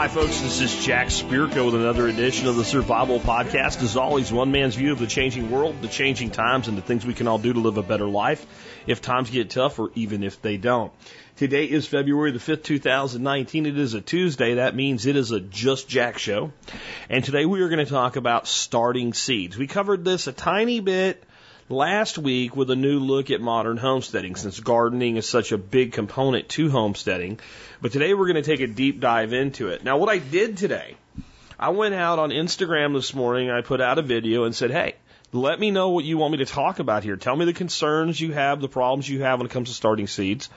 Hi, folks. This is Jack Spirko with another edition of the Survival Podcast. As always, one man's view of the changing world, the changing times, and the things we can all do to live a better life if times get tough or even if they don't. Today is February the 5th, 2019. It is a Tuesday. That means it is a Just Jack show. And today we are going to talk about starting seeds. We covered this a tiny bit last week with a new look at modern homesteading since gardening is such a big component to homesteading. But today we're going to take a deep dive into it. Now, what I did today, I went out on Instagram this morning, I put out a video and said, hey, let me know what you want me to talk about here. Tell me the concerns you have, the problems you have when it comes to starting seeds.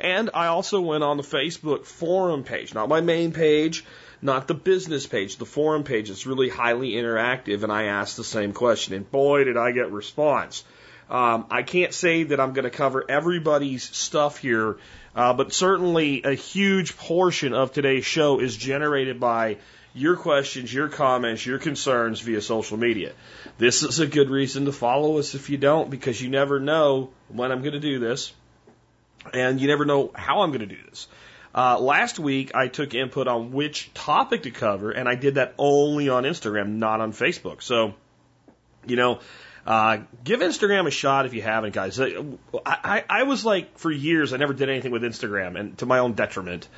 And I also went on the Facebook forum page, not my main page, not the business page, the forum page. It's really highly interactive, and I asked the same question, and boy, did I get response. Um, I can't say that I'm going to cover everybody's stuff here, uh, but certainly a huge portion of today's show is generated by your questions, your comments, your concerns via social media. This is a good reason to follow us if you don't, because you never know when I'm going to do this, and you never know how I'm going to do this. Uh, last week, I took input on which topic to cover, and I did that only on Instagram, not on Facebook. So, you know, uh, give Instagram a shot if you haven't, guys. I, I, I was like, for years, I never did anything with Instagram, and to my own detriment.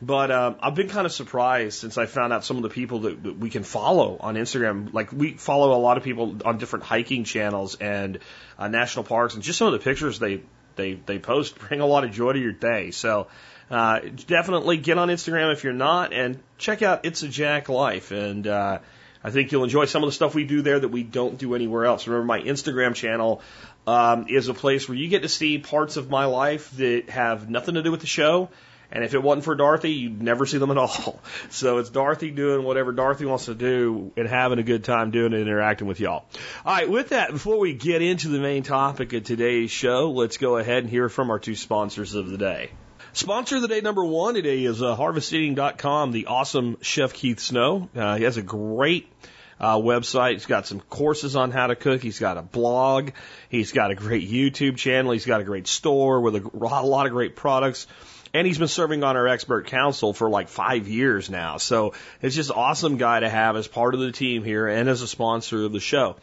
But um, I've been kind of surprised since I found out some of the people that, that we can follow on Instagram. Like we follow a lot of people on different hiking channels and uh, national parks, and just some of the pictures they they they post bring a lot of joy to your day. So uh, definitely get on Instagram if you're not, and check out It's a Jack Life. And uh, I think you'll enjoy some of the stuff we do there that we don't do anywhere else. Remember, my Instagram channel um, is a place where you get to see parts of my life that have nothing to do with the show. And if it wasn't for Dorothy, you'd never see them at all. So it's Dorothy doing whatever Dorothy wants to do and having a good time doing it and interacting with y'all. All right, with that, before we get into the main topic of today's show, let's go ahead and hear from our two sponsors of the day. Sponsor of the day number one today is uh, harvesteating.com, the awesome Chef Keith Snow. Uh, he has a great uh, website. He's got some courses on how to cook. He's got a blog. He's got a great YouTube channel. He's got a great store with a, a lot of great products. And he's been serving on our expert council for like five years now. So it's just awesome guy to have as part of the team here and as a sponsor of the show.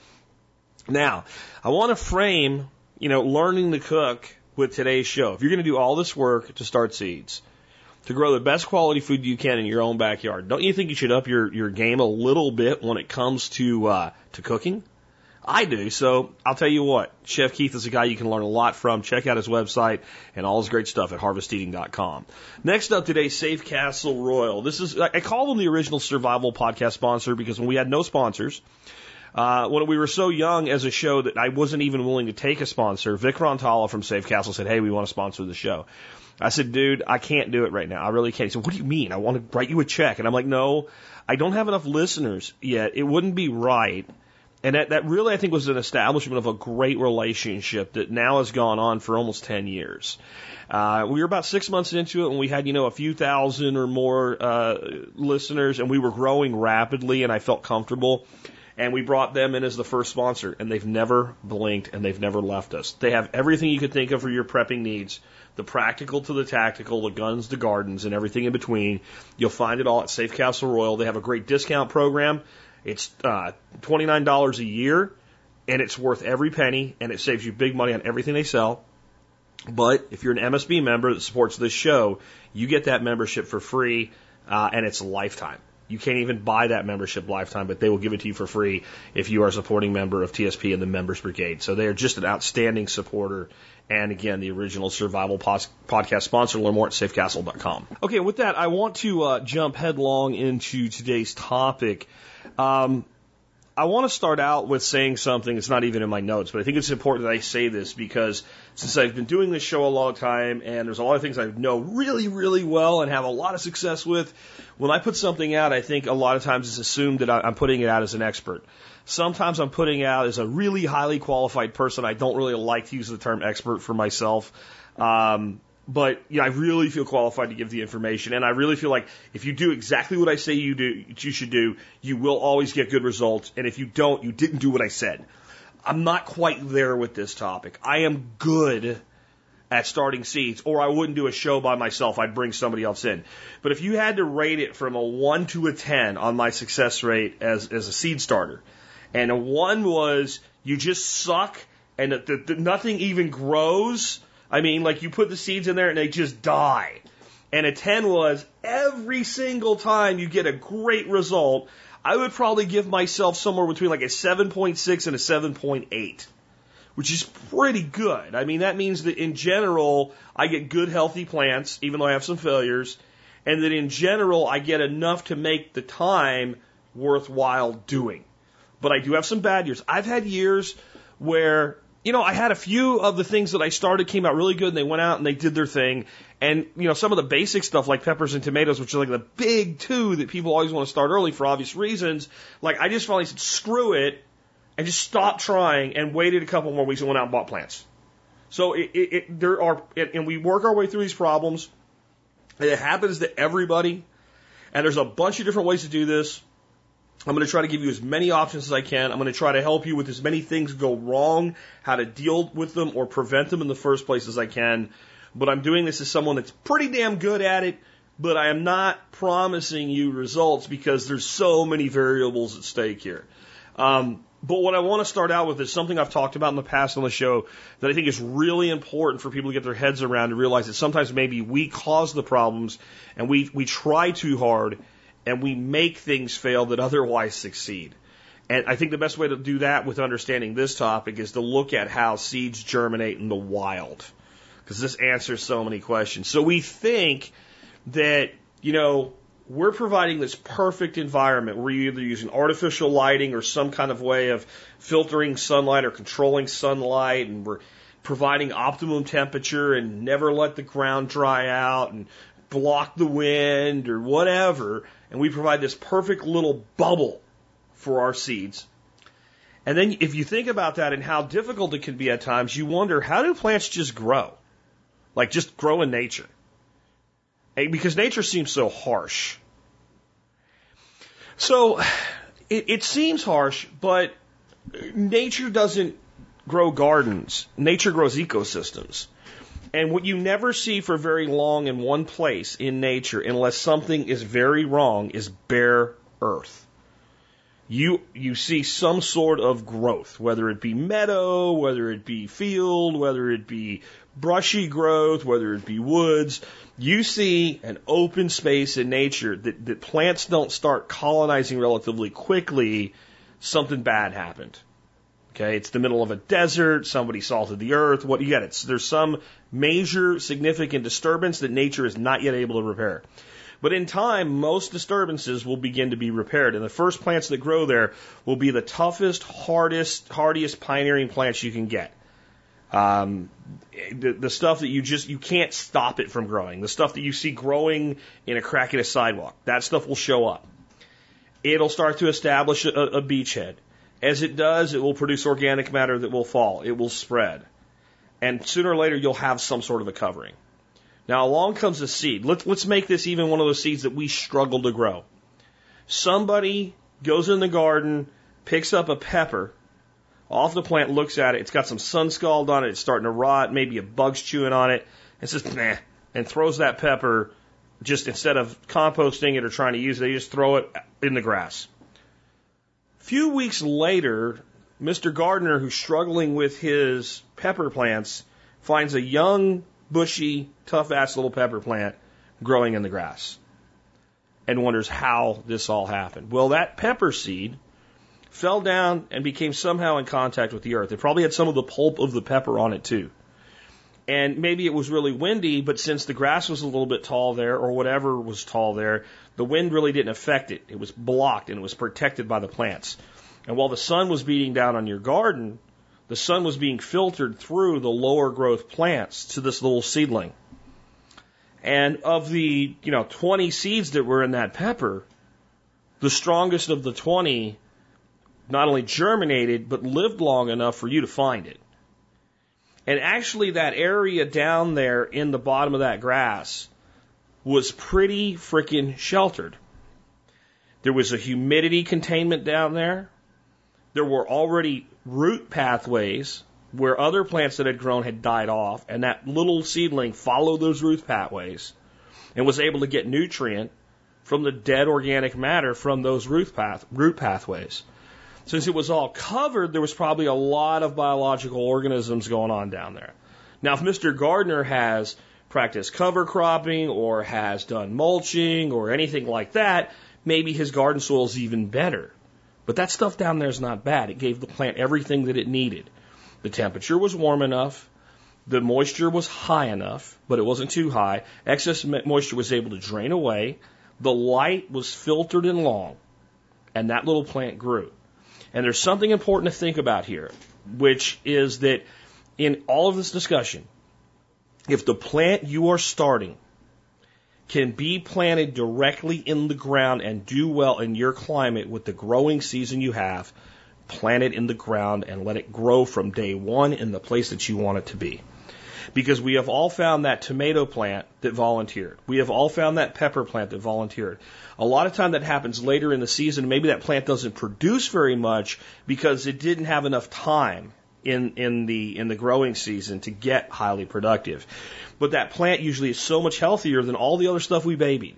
Now, I want to frame, you know, learning to cook with today's show. If you're going to do all this work to start seeds, to grow the best quality food you can in your own backyard, don't you think you should up your, your game a little bit when it comes to, uh, to cooking? I do. So I'll tell you what, Chef Keith is a guy you can learn a lot from. Check out his website and all his great stuff at harvesteating.com. Next up today, Safe Castle Royal. This is, I call them the original survival podcast sponsor because when we had no sponsors, uh, when we were so young as a show that I wasn't even willing to take a sponsor, Vic Rantala from Safe Castle said, Hey, we want to sponsor the show. I said, dude, I can't do it right now. I really can't. He said, what do you mean? I want to write you a check. And I'm like, no, I don't have enough listeners yet. It wouldn't be right and that, that really, I think, was an establishment of a great relationship that now has gone on for almost 10 years. Uh, we were about six months into it and we had, you know, a few thousand or more uh, listeners and we were growing rapidly and I felt comfortable. And we brought them in as the first sponsor and they've never blinked and they've never left us. They have everything you could think of for your prepping needs. The practical to the tactical, the guns, the gardens, and everything in between. You'll find it all at Safe Castle Royal. They have a great discount program. It's uh, $29 a year, and it's worth every penny, and it saves you big money on everything they sell. But if you're an MSB member that supports this show, you get that membership for free, uh, and it's lifetime. You can't even buy that membership lifetime, but they will give it to you for free if you are a supporting member of TSP and the Members Brigade. So they are just an outstanding supporter. And again, the original survival podcast sponsor. Learn more at safecastle.com. Okay, with that, I want to uh, jump headlong into today's topic. Um, I want to start out with saying something that's not even in my notes, but I think it's important that I say this because since I've been doing this show a long time and there's a lot of things I know really, really well and have a lot of success with, when I put something out, I think a lot of times it's assumed that I'm putting it out as an expert. Sometimes I'm putting out as a really highly qualified person. I don't really like to use the term expert for myself. Um, but yeah, I really feel qualified to give the information, and I really feel like if you do exactly what I say you do, you should do, you will always get good results. And if you don't, you didn't do what I said. I'm not quite there with this topic. I am good at starting seeds, or I wouldn't do a show by myself. I'd bring somebody else in. But if you had to rate it from a one to a ten on my success rate as as a seed starter, and a one was you just suck and that, that, that nothing even grows I mean, like you put the seeds in there and they just die. And a 10 was every single time you get a great result, I would probably give myself somewhere between like a 7.6 and a 7.8, which is pretty good. I mean, that means that in general, I get good, healthy plants, even though I have some failures, and that in general, I get enough to make the time worthwhile doing. But I do have some bad years. I've had years where you know, I had a few of the things that I started came out really good and they went out and they did their thing. And, you know, some of the basic stuff like peppers and tomatoes, which are like the big two that people always want to start early for obvious reasons, like I just finally said, screw it and just stopped trying and waited a couple more weeks and went out and bought plants. So it, it, it there are, and we work our way through these problems. It happens to everybody. And there's a bunch of different ways to do this. I'm going to try to give you as many options as I can. I'm going to try to help you with as many things go wrong, how to deal with them or prevent them in the first place as I can. But I'm doing this as someone that's pretty damn good at it, but I am not promising you results because there's so many variables at stake here. Um, but what I want to start out with is something I've talked about in the past on the show that I think is really important for people to get their heads around to realize that sometimes maybe we cause the problems and we, we try too hard and we make things fail that otherwise succeed. And I think the best way to do that with understanding this topic is to look at how seeds germinate in the wild. Because this answers so many questions. So we think that, you know, we're providing this perfect environment. We're either using artificial lighting or some kind of way of filtering sunlight or controlling sunlight, and we're providing optimum temperature and never let the ground dry out and block the wind or whatever and we provide this perfect little bubble for our seeds. And then if you think about that and how difficult it can be at times, you wonder how do plants just grow? Like just grow in nature. Because nature seems so harsh. So it, it seems harsh, but nature doesn't grow gardens. Nature grows ecosystems. And what you never see for very long in one place in nature, unless something is very wrong, is bare earth. You, you see some sort of growth, whether it be meadow, whether it be field, whether it be brushy growth, whether it be woods. You see an open space in nature that, that plants don't start colonizing relatively quickly, something bad happened. Okay, it's the middle of a desert. Somebody salted the earth. What you get? It's there's some major significant disturbance that nature is not yet able to repair. But in time, most disturbances will begin to be repaired, and the first plants that grow there will be the toughest, hardest, hardiest pioneering plants you can get. Um, the, the stuff that you just you can't stop it from growing. The stuff that you see growing in a crack in a sidewalk, that stuff will show up. It'll start to establish a, a beachhead. As it does, it will produce organic matter that will fall. It will spread. And sooner or later, you'll have some sort of a covering. Now, along comes a seed. Let's, let's make this even one of those seeds that we struggle to grow. Somebody goes in the garden, picks up a pepper off the plant, looks at it. It's got some sun scald on it. It's starting to rot. Maybe a bug's chewing on it. And says, nah, and throws that pepper just instead of composting it or trying to use it, they just throw it in the grass few weeks later, Mr. Gardner, who's struggling with his pepper plants, finds a young, bushy, tough ass little pepper plant growing in the grass and wonders how this all happened. Well, that pepper seed fell down and became somehow in contact with the earth. It probably had some of the pulp of the pepper on it too. And maybe it was really windy, but since the grass was a little bit tall there, or whatever was tall there, the wind really didn't affect it. It was blocked and it was protected by the plants. And while the sun was beating down on your garden, the sun was being filtered through the lower growth plants to this little seedling. And of the, you know, 20 seeds that were in that pepper, the strongest of the 20 not only germinated, but lived long enough for you to find it. And actually, that area down there in the bottom of that grass was pretty freaking sheltered. There was a humidity containment down there. There were already root pathways where other plants that had grown had died off, and that little seedling followed those root pathways and was able to get nutrient from the dead organic matter from those root, path, root pathways. Since it was all covered, there was probably a lot of biological organisms going on down there. Now, if Mr. Gardner has practiced cover cropping or has done mulching or anything like that, maybe his garden soil is even better. But that stuff down there is not bad. It gave the plant everything that it needed. The temperature was warm enough. The moisture was high enough, but it wasn't too high. Excess moisture was able to drain away. The light was filtered and long, and that little plant grew. And there's something important to think about here, which is that in all of this discussion, if the plant you are starting can be planted directly in the ground and do well in your climate with the growing season you have, plant it in the ground and let it grow from day one in the place that you want it to be. Because we have all found that tomato plant that volunteered. We have all found that pepper plant that volunteered. A lot of time that happens later in the season. Maybe that plant doesn't produce very much because it didn't have enough time in, in the, in the growing season to get highly productive. But that plant usually is so much healthier than all the other stuff we babied.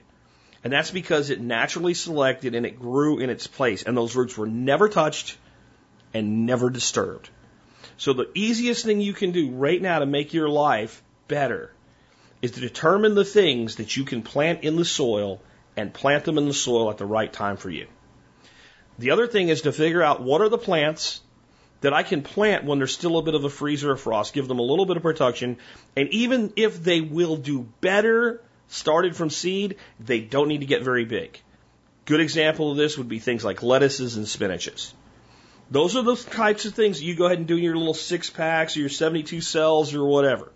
And that's because it naturally selected and it grew in its place. And those roots were never touched and never disturbed. So the easiest thing you can do right now to make your life better is to determine the things that you can plant in the soil and plant them in the soil at the right time for you. The other thing is to figure out what are the plants that I can plant when there's still a bit of a freeze or frost, give them a little bit of protection, and even if they will do better started from seed, they don't need to get very big. Good example of this would be things like lettuces and spinaches. Those are the types of things you go ahead and do your little six packs or your 72 cells or whatever.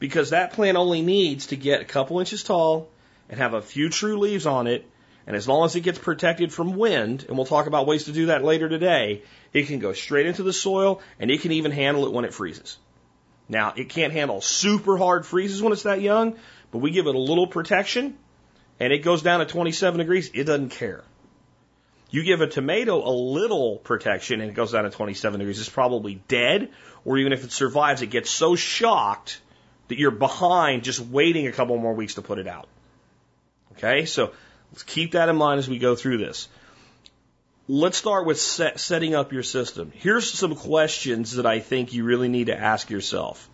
Because that plant only needs to get a couple inches tall and have a few true leaves on it. And as long as it gets protected from wind, and we'll talk about ways to do that later today, it can go straight into the soil and it can even handle it when it freezes. Now, it can't handle super hard freezes when it's that young, but we give it a little protection and it goes down to 27 degrees. It doesn't care. You give a tomato a little protection and it goes down to 27 degrees, it's probably dead, or even if it survives, it gets so shocked that you're behind just waiting a couple more weeks to put it out. Okay, so let's keep that in mind as we go through this. Let's start with set, setting up your system. Here's some questions that I think you really need to ask yourself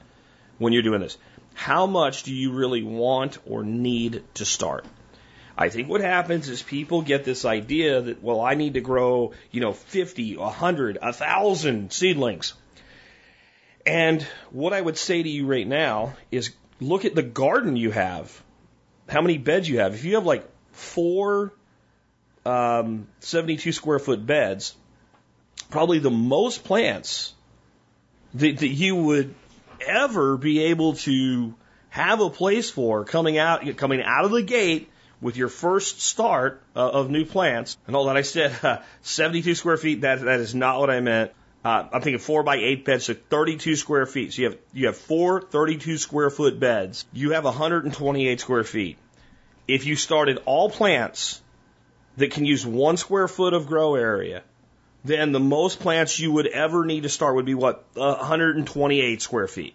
when you're doing this. How much do you really want or need to start? I think what happens is people get this idea that, well, I need to grow, you know, 50, 100, 1,000 seedlings. And what I would say to you right now is look at the garden you have, how many beds you have. If you have like four um, 72 square foot beds, probably the most plants that, that you would ever be able to have a place for coming out coming out of the gate with your first start uh, of new plants, and all that I said, uh, 72 square feet, that, that is not what I meant. Uh, I'm thinking four by eight beds, so 32 square feet. So you have, you have four 32 square foot beds. You have 128 square feet. If you started all plants that can use one square foot of grow area, then the most plants you would ever need to start would be what? 128 square feet.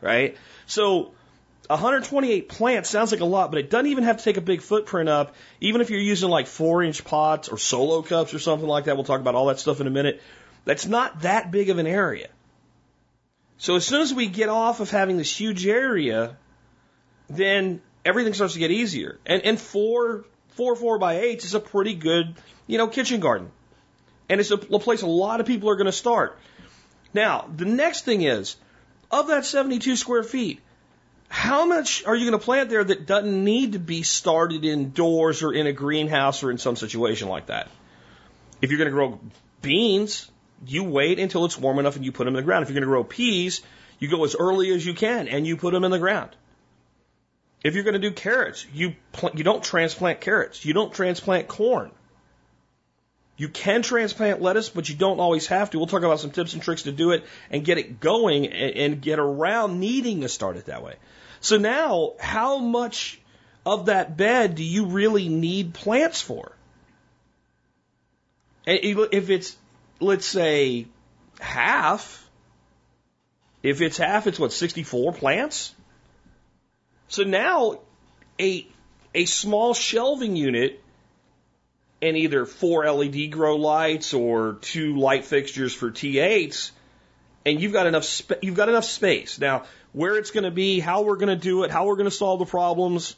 Right? So 128 plants sounds like a lot, but it doesn't even have to take a big footprint up. Even if you're using like four inch pots or solo cups or something like that, we'll talk about all that stuff in a minute. That's not that big of an area. So as soon as we get off of having this huge area, then everything starts to get easier. And, and four, four, four by eights is a pretty good, you know, kitchen garden. And it's a, a place a lot of people are going to start. Now, the next thing is, of that 72 square feet, how much are you going to plant there that doesn't need to be started indoors or in a greenhouse or in some situation like that? If you're going to grow beans, you wait until it's warm enough and you put them in the ground. If you're going to grow peas, you go as early as you can and you put them in the ground. If you're going to do carrots, you pl- you don't transplant carrots. You don't transplant corn. You can transplant lettuce, but you don't always have to. We'll talk about some tips and tricks to do it and get it going and, get around needing to start it that way. So now, how much of that bed do you really need plants for? If it's, let's say, half, if it's half, it's what, 64 plants? So now a, a small shelving unit and either four LED grow lights or two light fixtures for T8s, and you've got enough sp- you've got enough space. Now, where it's going to be, how we're going to do it, how we're going to solve the problems,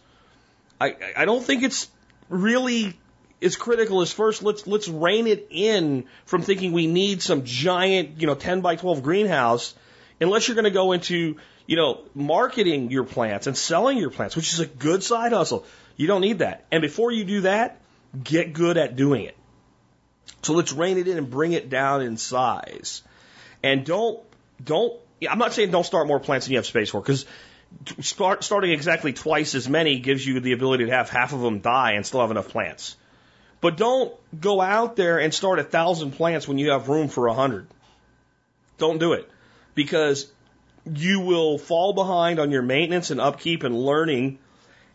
I I don't think it's really as critical as first let's let's rein it in from thinking we need some giant you know 10 by 12 greenhouse unless you're going to go into you know marketing your plants and selling your plants which is a good side hustle you don't need that and before you do that Get good at doing it. So let's rein it in and bring it down in size. And don't, don't, I'm not saying don't start more plants than you have space for, because start, starting exactly twice as many gives you the ability to have half of them die and still have enough plants. But don't go out there and start a thousand plants when you have room for a hundred. Don't do it. Because you will fall behind on your maintenance and upkeep and learning,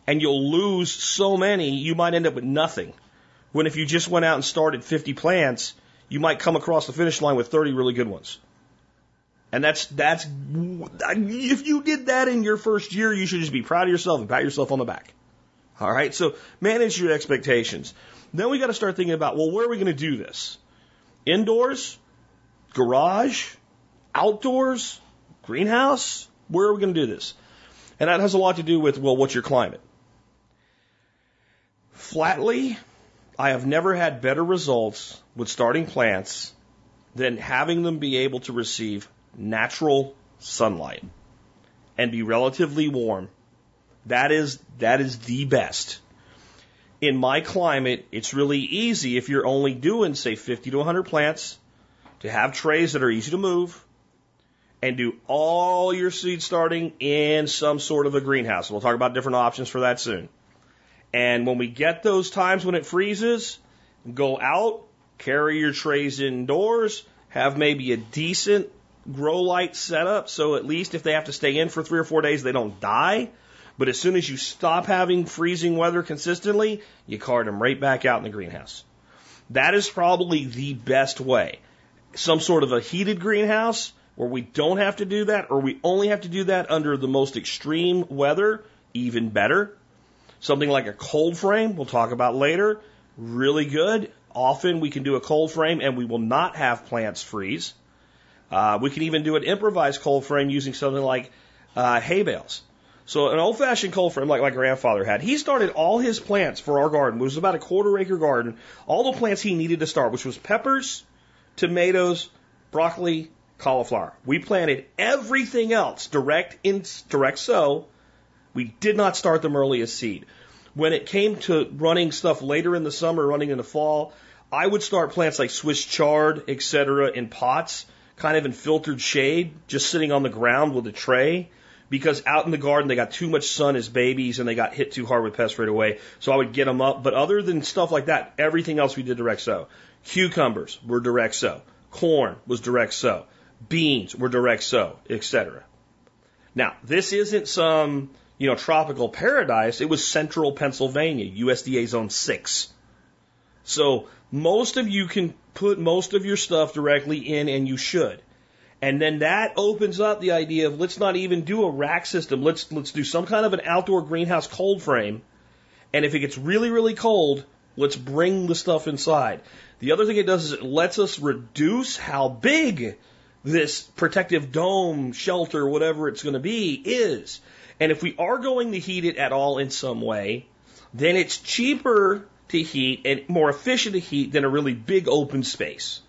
and you'll lose so many, you might end up with nothing. When if you just went out and started 50 plants, you might come across the finish line with 30 really good ones. And that's, that's, if you did that in your first year, you should just be proud of yourself and pat yourself on the back. All right. So manage your expectations. Then we got to start thinking about, well, where are we going to do this? Indoors? Garage? Outdoors? Greenhouse? Where are we going to do this? And that has a lot to do with, well, what's your climate? Flatly, I have never had better results with starting plants than having them be able to receive natural sunlight and be relatively warm. That is, that is the best. In my climate, it's really easy if you're only doing, say, 50 to 100 plants to have trays that are easy to move and do all your seed starting in some sort of a greenhouse. We'll talk about different options for that soon. And when we get those times when it freezes, go out, carry your trays indoors, have maybe a decent grow light setup so at least if they have to stay in for three or four days, they don't die. But as soon as you stop having freezing weather consistently, you cart them right back out in the greenhouse. That is probably the best way. Some sort of a heated greenhouse where we don't have to do that or we only have to do that under the most extreme weather, even better. Something like a cold frame, we'll talk about later, really good. Often we can do a cold frame and we will not have plants freeze. Uh, we can even do an improvised cold frame using something like uh, hay bales. So an old fashioned cold frame like my grandfather had, he started all his plants for our garden. which was about a quarter acre garden. All the plants he needed to start, which was peppers, tomatoes, broccoli, cauliflower. We planted everything else direct in direct sow we did not start them early as seed. When it came to running stuff later in the summer, running in the fall, I would start plants like Swiss chard, etc., in pots, kind of in filtered shade, just sitting on the ground with a tray. Because out in the garden they got too much sun as babies and they got hit too hard with pests right away. So I would get them up. But other than stuff like that, everything else we did direct sow. Cucumbers were direct sow. Corn was direct sow. Beans were direct sow, etc. Now, this isn't some you know, tropical paradise, it was central Pennsylvania, USDA zone six. So most of you can put most of your stuff directly in and you should. And then that opens up the idea of let's not even do a rack system. Let's, let's do some kind of an outdoor greenhouse cold frame. And if it gets really, really cold, let's bring the stuff inside. The other thing it does is it lets us reduce how big this protective dome, shelter, whatever it's going to be is. And if we are going to heat it at all in some way, then it's cheaper to heat and more efficient to heat than a really big open space.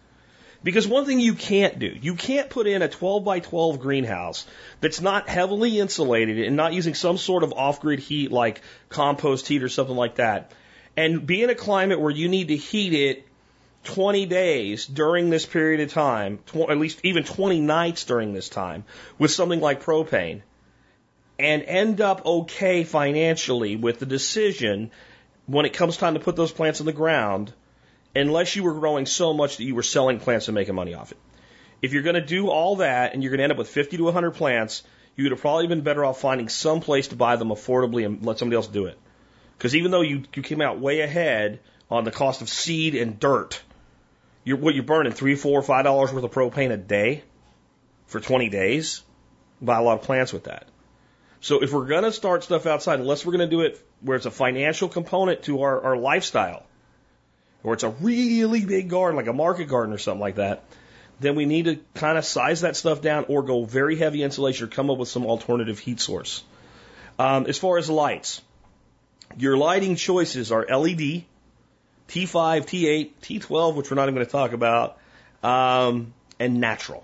Because one thing you can't do, you can't put in a 12 by 12 greenhouse that's not heavily insulated and not using some sort of off grid heat like compost heat or something like that, and be in a climate where you need to heat it 20 days during this period of time, at least even 20 nights during this time, with something like propane and end up okay financially with the decision when it comes time to put those plants in the ground, unless you were growing so much that you were selling plants and making money off it. If you're going to do all that and you're going to end up with 50 to 100 plants, you would have probably been better off finding some place to buy them affordably and let somebody else do it. Because even though you, you came out way ahead on the cost of seed and dirt, you're, what you're burning three, four, five dollars worth of propane a day for 20 days. Buy a lot of plants with that. So if we're going to start stuff outside, unless we're going to do it where it's a financial component to our, our lifestyle, or it's a really big garden, like a market garden or something like that, then we need to kind of size that stuff down or go very heavy insulation or come up with some alternative heat source. Um, as far as lights, your lighting choices are LED, T5, T8, T12, which we're not even going to talk about, um, and natural.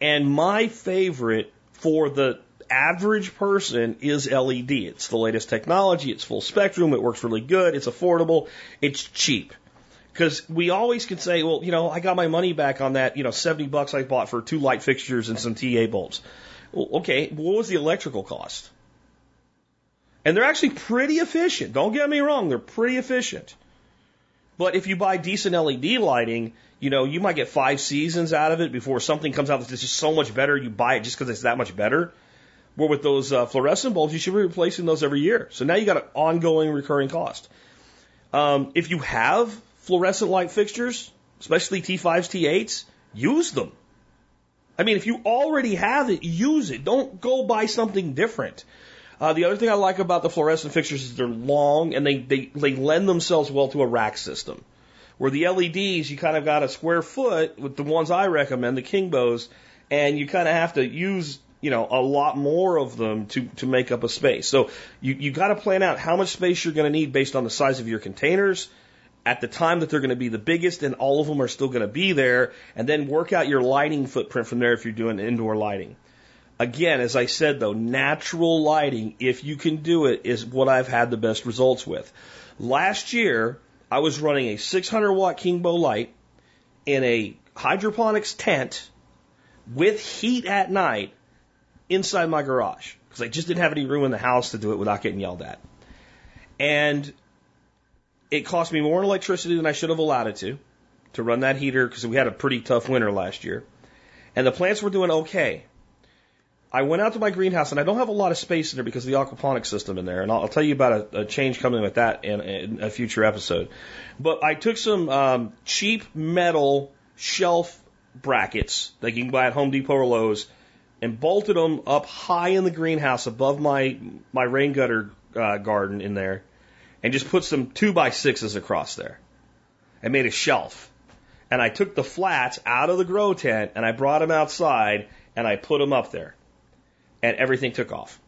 And my favorite for the average person is LED. It's the latest technology. It's full spectrum. It works really good. It's affordable. It's cheap. Because we always can say, well, you know, I got my money back on that, you know, 70 bucks I bought for two light fixtures and some T8 bulbs. Well, okay, what was the electrical cost? And they're actually pretty efficient. Don't get me wrong, they're pretty efficient. But if you buy decent LED lighting, you know, you might get five seasons out of it before something comes out that's just so much better, you buy it just because it's that much better. Where with those uh, fluorescent bulbs, you should be replacing those every year. So now you got an ongoing recurring cost. Um, if you have fluorescent light fixtures, especially T5s, T8s, use them. I mean, if you already have it, use it. Don't go buy something different. Uh, the other thing I like about the fluorescent fixtures is they're long and they, they, they lend themselves well to a rack system. Where the LEDs, you kind of got a square foot with the ones I recommend, the Kingbows, and you kind of have to use you know, a lot more of them to, to make up a space. So you, you got to plan out how much space you're going to need based on the size of your containers at the time that they're going to be the biggest and all of them are still going to be there and then work out your lighting footprint from there if you're doing indoor lighting. Again, as I said though, natural lighting, if you can do it, is what I've had the best results with. Last year, I was running a 600 watt Kingbo light in a hydroponics tent with heat at night inside my garage because I just didn't have any room in the house to do it without getting yelled at. And it cost me more in electricity than I should have allowed it to, to run that heater because we had a pretty tough winter last year. And the plants were doing okay. I went out to my greenhouse and I don't have a lot of space in there because of the aquaponics system in there. And I'll, I'll tell you about a, a, change coming with that in, in, a future episode. But I took some um, cheap metal shelf brackets that you can buy at Home Depot or Lowe's and bolted them up high in the greenhouse above my my rain gutter uh, garden in there, and just put some two by sixes across there. I made a shelf, and I took the flats out of the grow tent and I brought them outside and I put them up there, and everything took off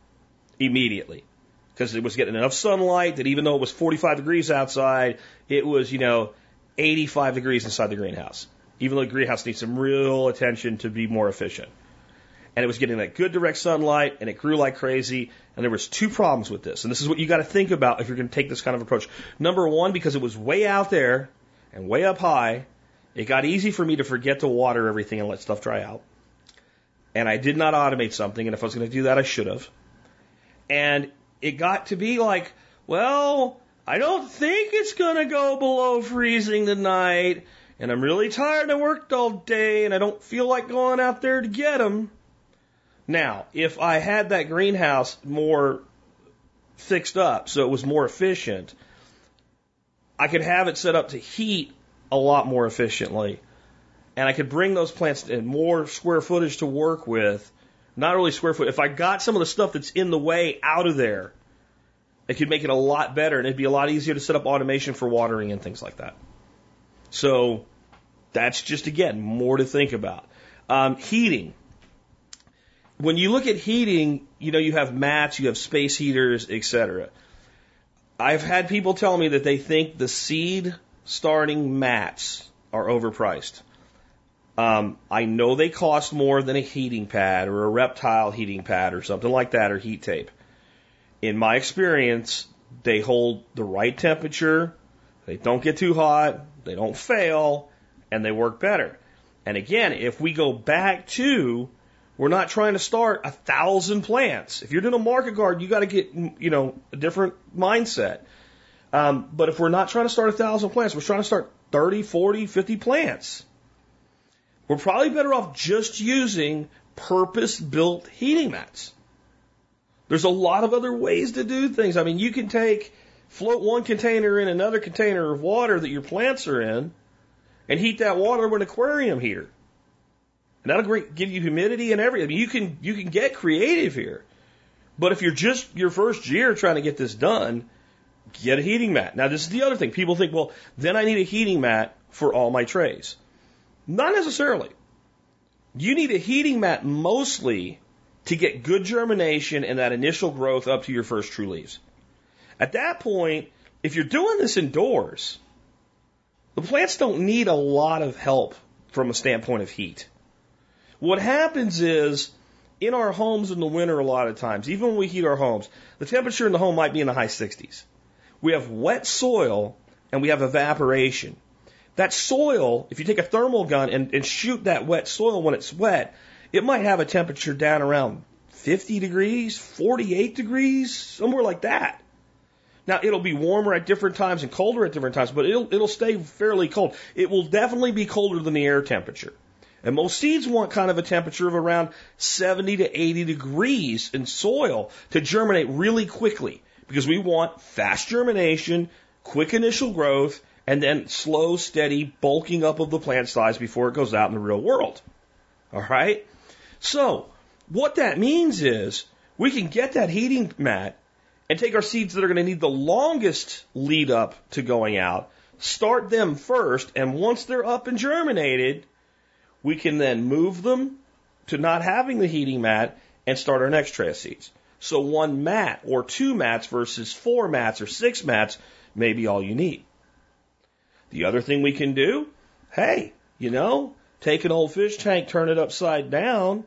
immediately because it was getting enough sunlight that even though it was 45 degrees outside, it was you know 85 degrees inside the greenhouse. Even though the greenhouse needs some real attention to be more efficient and it was getting that good direct sunlight and it grew like crazy. And there was two problems with this. And this is what you got to think about if you're going to take this kind of approach. Number one, because it was way out there and way up high, it got easy for me to forget to water everything and let stuff dry out. And I did not automate something. And if I was going to do that, I should have. And it got to be like, well, I don't think it's going to go below freezing tonight. And I'm really tired. I worked all day and I don't feel like going out there to get them. Now, if I had that greenhouse more fixed up so it was more efficient, I could have it set up to heat a lot more efficiently. And I could bring those plants in more square footage to work with. Not really square foot, if I got some of the stuff that's in the way out of there, it could make it a lot better and it'd be a lot easier to set up automation for watering and things like that. So that's just again more to think about. Um, heating when you look at heating, you know, you have mats, you have space heaters, etc. I've had people tell me that they think the seed starting mats are overpriced. Um, I know they cost more than a heating pad or a reptile heating pad or something like that or heat tape. In my experience, they hold the right temperature, they don't get too hot, they don't fail, and they work better. And again, if we go back to we're not trying to start a thousand plants. If you're doing a market garden, you got to get, you know, a different mindset. Um, but if we're not trying to start a thousand plants, we're trying to start 30, 40, 50 plants. We're probably better off just using purpose built heating mats. There's a lot of other ways to do things. I mean, you can take, float one container in another container of water that your plants are in and heat that water with an aquarium heater. And that'll give you humidity and everything. I mean, you can, you can get creative here. But if you're just your first year trying to get this done, get a heating mat. Now, this is the other thing. People think, well, then I need a heating mat for all my trays. Not necessarily. You need a heating mat mostly to get good germination and that initial growth up to your first true leaves. At that point, if you're doing this indoors, the plants don't need a lot of help from a standpoint of heat. What happens is, in our homes in the winter, a lot of times, even when we heat our homes, the temperature in the home might be in the high 60s. We have wet soil and we have evaporation. That soil, if you take a thermal gun and, and shoot that wet soil when it's wet, it might have a temperature down around 50 degrees, 48 degrees, somewhere like that. Now it'll be warmer at different times and colder at different times, but it'll it'll stay fairly cold. It will definitely be colder than the air temperature. And most seeds want kind of a temperature of around 70 to 80 degrees in soil to germinate really quickly because we want fast germination, quick initial growth, and then slow, steady bulking up of the plant size before it goes out in the real world. All right? So, what that means is we can get that heating mat and take our seeds that are going to need the longest lead up to going out, start them first, and once they're up and germinated, we can then move them to not having the heating mat and start our next tray of seeds. So one mat or two mats versus four mats or six mats may be all you need. The other thing we can do, hey, you know, take an old fish tank, turn it upside down,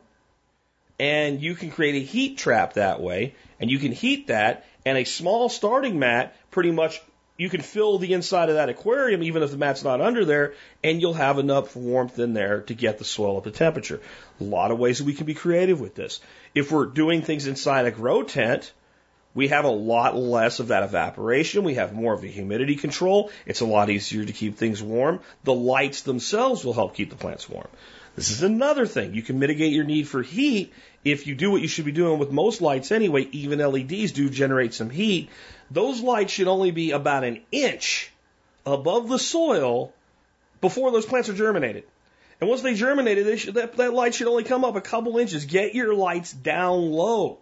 and you can create a heat trap that way, and you can heat that, and a small starting mat pretty much you can fill the inside of that aquarium even if the mat's not under there, and you'll have enough warmth in there to get the soil up to temperature. A lot of ways that we can be creative with this. If we're doing things inside a grow tent, we have a lot less of that evaporation. We have more of a humidity control. It's a lot easier to keep things warm. The lights themselves will help keep the plants warm. This is another thing. You can mitigate your need for heat if you do what you should be doing with most lights anyway. Even LEDs do generate some heat. Those lights should only be about an inch above the soil before those plants are germinated. And once they germinated, they should, that, that light should only come up a couple inches. Get your lights down low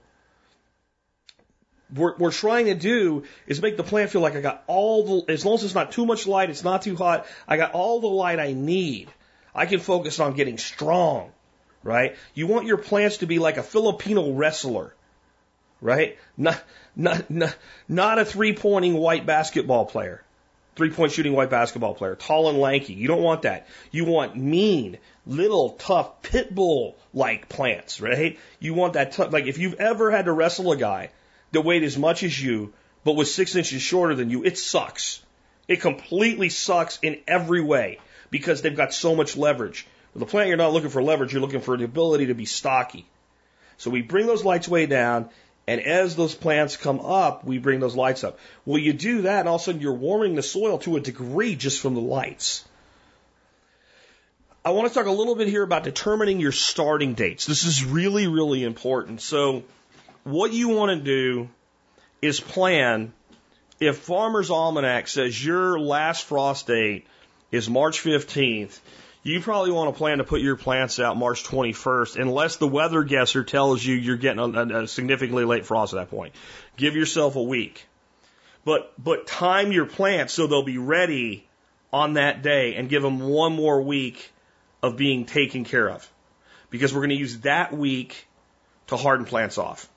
we're, we're trying to do is make the plant feel like I got all the, as long as it's not too much light, it's not too hot, I got all the light I need. I can focus on getting strong, right? You want your plants to be like a Filipino wrestler, right? Not, not, not, not a three pointing white basketball player, three point shooting white basketball player, tall and lanky. You don't want that. You want mean, little, tough, pit bull like plants, right? You want that tough, like if you've ever had to wrestle a guy that weighed as much as you, but was six inches shorter than you, it sucks. It completely sucks in every way because they've got so much leverage. With a plant, you're not looking for leverage, you're looking for the ability to be stocky. So we bring those lights way down, and as those plants come up, we bring those lights up. Well, you do that, and all of a sudden you're warming the soil to a degree just from the lights. I want to talk a little bit here about determining your starting dates. This is really, really important. So, what you want to do is plan if Farmer's Almanac says your last frost date is March 15th, you probably want to plan to put your plants out March 21st, unless the weather guesser tells you you're getting a, a significantly late frost at that point. Give yourself a week. But, but time your plants so they'll be ready on that day and give them one more week of being taken care of. Because we're going to use that week to harden plants off.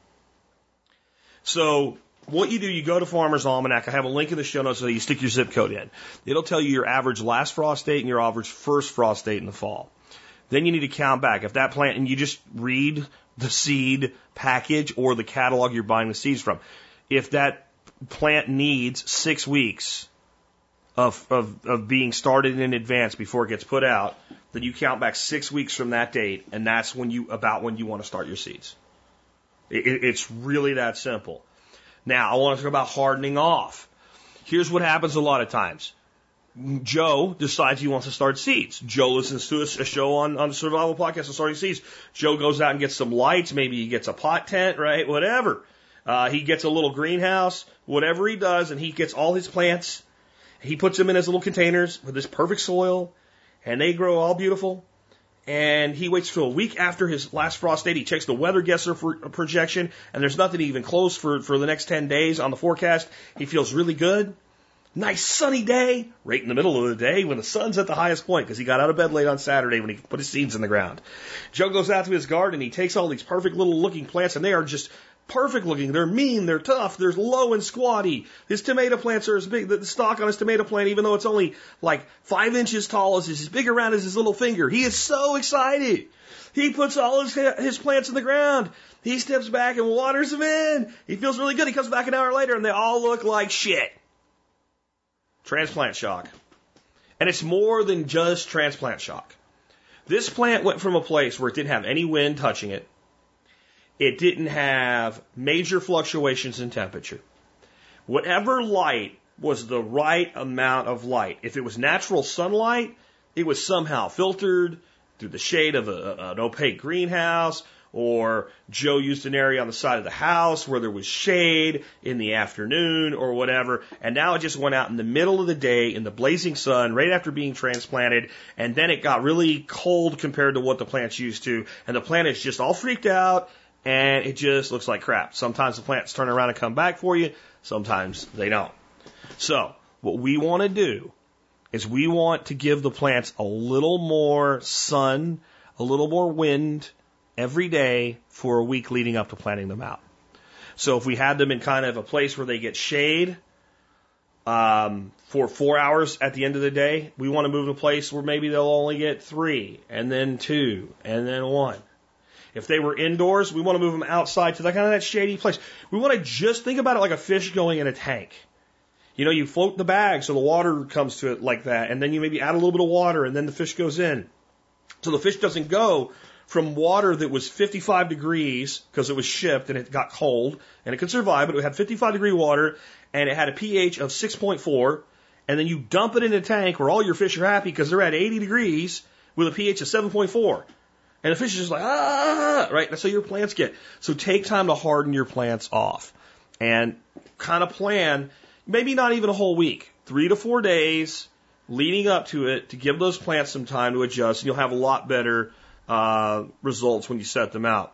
So what you do, you go to Farmer's Almanac. I have a link in the show notes so you stick your zip code in. It'll tell you your average last frost date and your average first frost date in the fall. Then you need to count back. If that plant, and you just read the seed package or the catalog you're buying the seeds from. If that plant needs six weeks of, of, of being started in advance before it gets put out, then you count back six weeks from that date, and that's when you about when you want to start your seeds. It, it's really that simple. Now, I want to talk about hardening off. Here's what happens a lot of times. Joe decides he wants to start seeds. Joe listens to a, show on, on the survival podcast on starting seeds. Joe goes out and gets some lights. Maybe he gets a pot tent, right? Whatever. Uh, he gets a little greenhouse, whatever he does, and he gets all his plants. He puts them in his little containers with this perfect soil, and they grow all beautiful. And he waits till a week after his last frost date. He checks the weather guesser for a projection, and there's nothing even close for, for the next 10 days on the forecast. He feels really good. Nice sunny day, right in the middle of the day when the sun's at the highest point because he got out of bed late on Saturday when he put his seeds in the ground. Joe goes out to his garden. He takes all these perfect little looking plants and they are just perfect looking. They're mean. They're tough. They're low and squatty. His tomato plants are as big. The stalk on his tomato plant, even though it's only like five inches tall, is as big around as his little finger. He is so excited. He puts all his, his plants in the ground. He steps back and waters them in. He feels really good. He comes back an hour later and they all look like shit. Transplant shock. And it's more than just transplant shock. This plant went from a place where it didn't have any wind touching it. It didn't have major fluctuations in temperature. Whatever light was the right amount of light. If it was natural sunlight, it was somehow filtered through the shade of a, an opaque greenhouse or Joe used an area on the side of the house where there was shade in the afternoon or whatever. And now it just went out in the middle of the day in the blazing sun right after being transplanted. And then it got really cold compared to what the plant's used to. And the plant is just all freaked out and it just looks like crap. Sometimes the plants turn around and come back for you. Sometimes they don't. So what we want to do is we want to give the plants a little more sun, a little more wind, every day for a week leading up to planting them out. So if we had them in kind of a place where they get shade um, for four hours at the end of the day, we want to move to a place where maybe they'll only get three, and then two, and then one. If they were indoors, we want to move them outside to that kind of that shady place. We want to just think about it like a fish going in a tank. You know, you float the bag so the water comes to it like that, and then you maybe add a little bit of water, and then the fish goes in. So the fish doesn't go from water that was 55 degrees because it was shipped and it got cold and it could survive, but it had 55 degree water and it had a pH of 6.4. And then you dump it in a tank where all your fish are happy because they're at 80 degrees with a pH of 7.4. And the fish is just like, ah, right? That's how your plants get. So take time to harden your plants off and kind of plan, maybe not even a whole week, three to four days leading up to it to give those plants some time to adjust and you'll have a lot better uh, results when you set them out.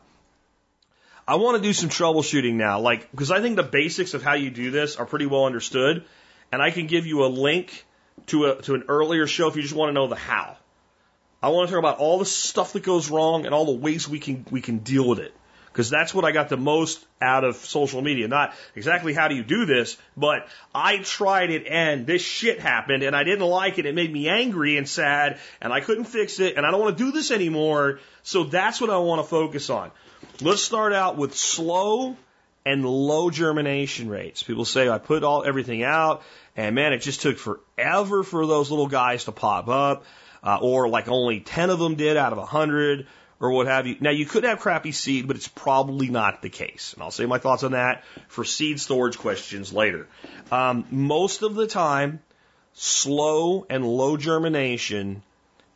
I want to do some troubleshooting now, like, because I think the basics of how you do this are pretty well understood. And I can give you a link to a, to an earlier show if you just want to know the how. I want to talk about all the stuff that goes wrong and all the ways we can, we can deal with it because that's what I got the most out of social media. Not exactly how do you do this, but I tried it and this shit happened and I didn't like it. It made me angry and sad and I couldn't fix it and I don't want to do this anymore. So that's what I want to focus on. Let's start out with slow and low germination rates. People say I put all everything out and man, it just took forever for those little guys to pop up. Uh, or like only 10 of them did out of 100 or what have you. Now, you could have crappy seed, but it's probably not the case. And I'll say my thoughts on that for seed storage questions later. Um, most of the time, slow and low germination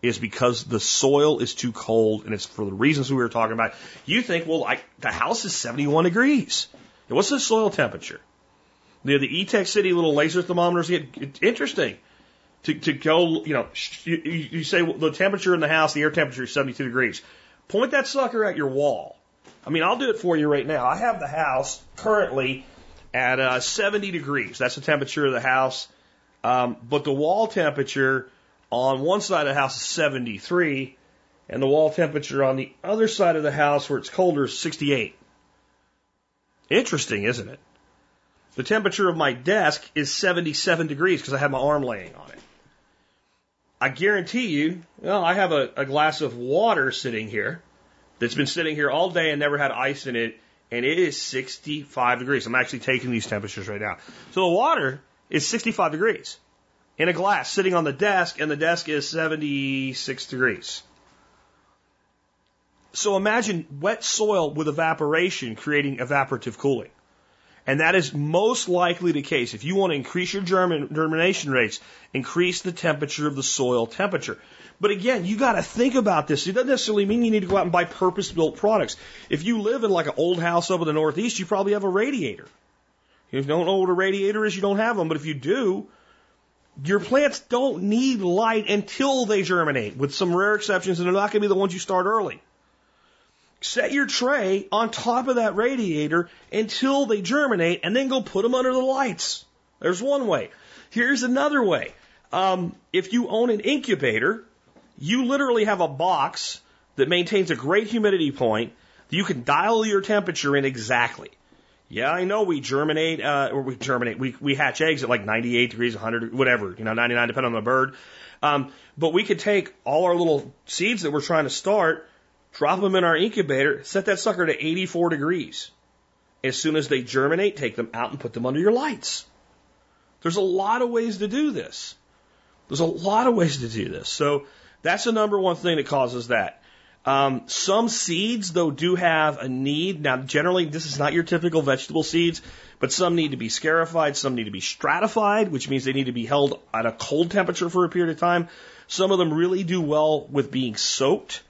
is because the soil is too cold, and it's for the reasons we were talking about. You think, well, I, the house is 71 degrees. What's the soil temperature? The, the Etekcity little laser thermometers get interesting. To, to go, you know, you, say well, the temperature in the house, the air temperature is 72 degrees. Point that sucker at your wall. I mean, I'll do it for you right now. I have the house currently at uh, 70 degrees. That's the temperature of the house. Um, but the wall temperature on one side of the house is 73, and the wall temperature on the other side of the house where it's colder is 68. Interesting, isn't it? The temperature of my desk is 77 degrees because I have my arm laying on it. I guarantee you, well, I have a, a glass of water sitting here that's been sitting here all day and never had ice in it, and it is 65 degrees. I'm actually taking these temperatures right now. So the water is 65 degrees in a glass sitting on the desk, and the desk is 76 degrees. So imagine wet soil with evaporation creating evaporative cooling. And that is most likely the case. If you want to increase your germin, germination rates, increase the temperature of the soil temperature. But again, you got to think about this. It doesn't necessarily mean you need to go out and buy purpose built products. If you live in like an old house up in the Northeast, you probably have a radiator. If you don't know what a radiator is, you don't have them. But if you do, your plants don't need light until they germinate, with some rare exceptions, and they're not going to be the ones you start early. Set your tray on top of that radiator until they germinate, and then go put them under the lights. There's one way. Here's another way. Um, if you own an incubator, you literally have a box that maintains a great humidity point that you can dial your temperature in exactly. Yeah, I know we germinate, uh, or we germinate, we, we hatch eggs at like 98 degrees, 100, whatever, you know, 99, depending on the bird. Um, but we could take all our little seeds that we're trying to start, drop them in our incubator, set that sucker to 84 degrees. As soon as they germinate, take them out and put them under your lights. There's a lot of ways to do this. There's a lot of ways to do this. So that's the number one thing that causes that. Um, some seeds, though, do have a need. Now, generally, this is not your typical vegetable seeds, but some need to be scarified, some need to be stratified, which means they need to be held at a cold temperature for a period of time. Some of them really do well with being soaked.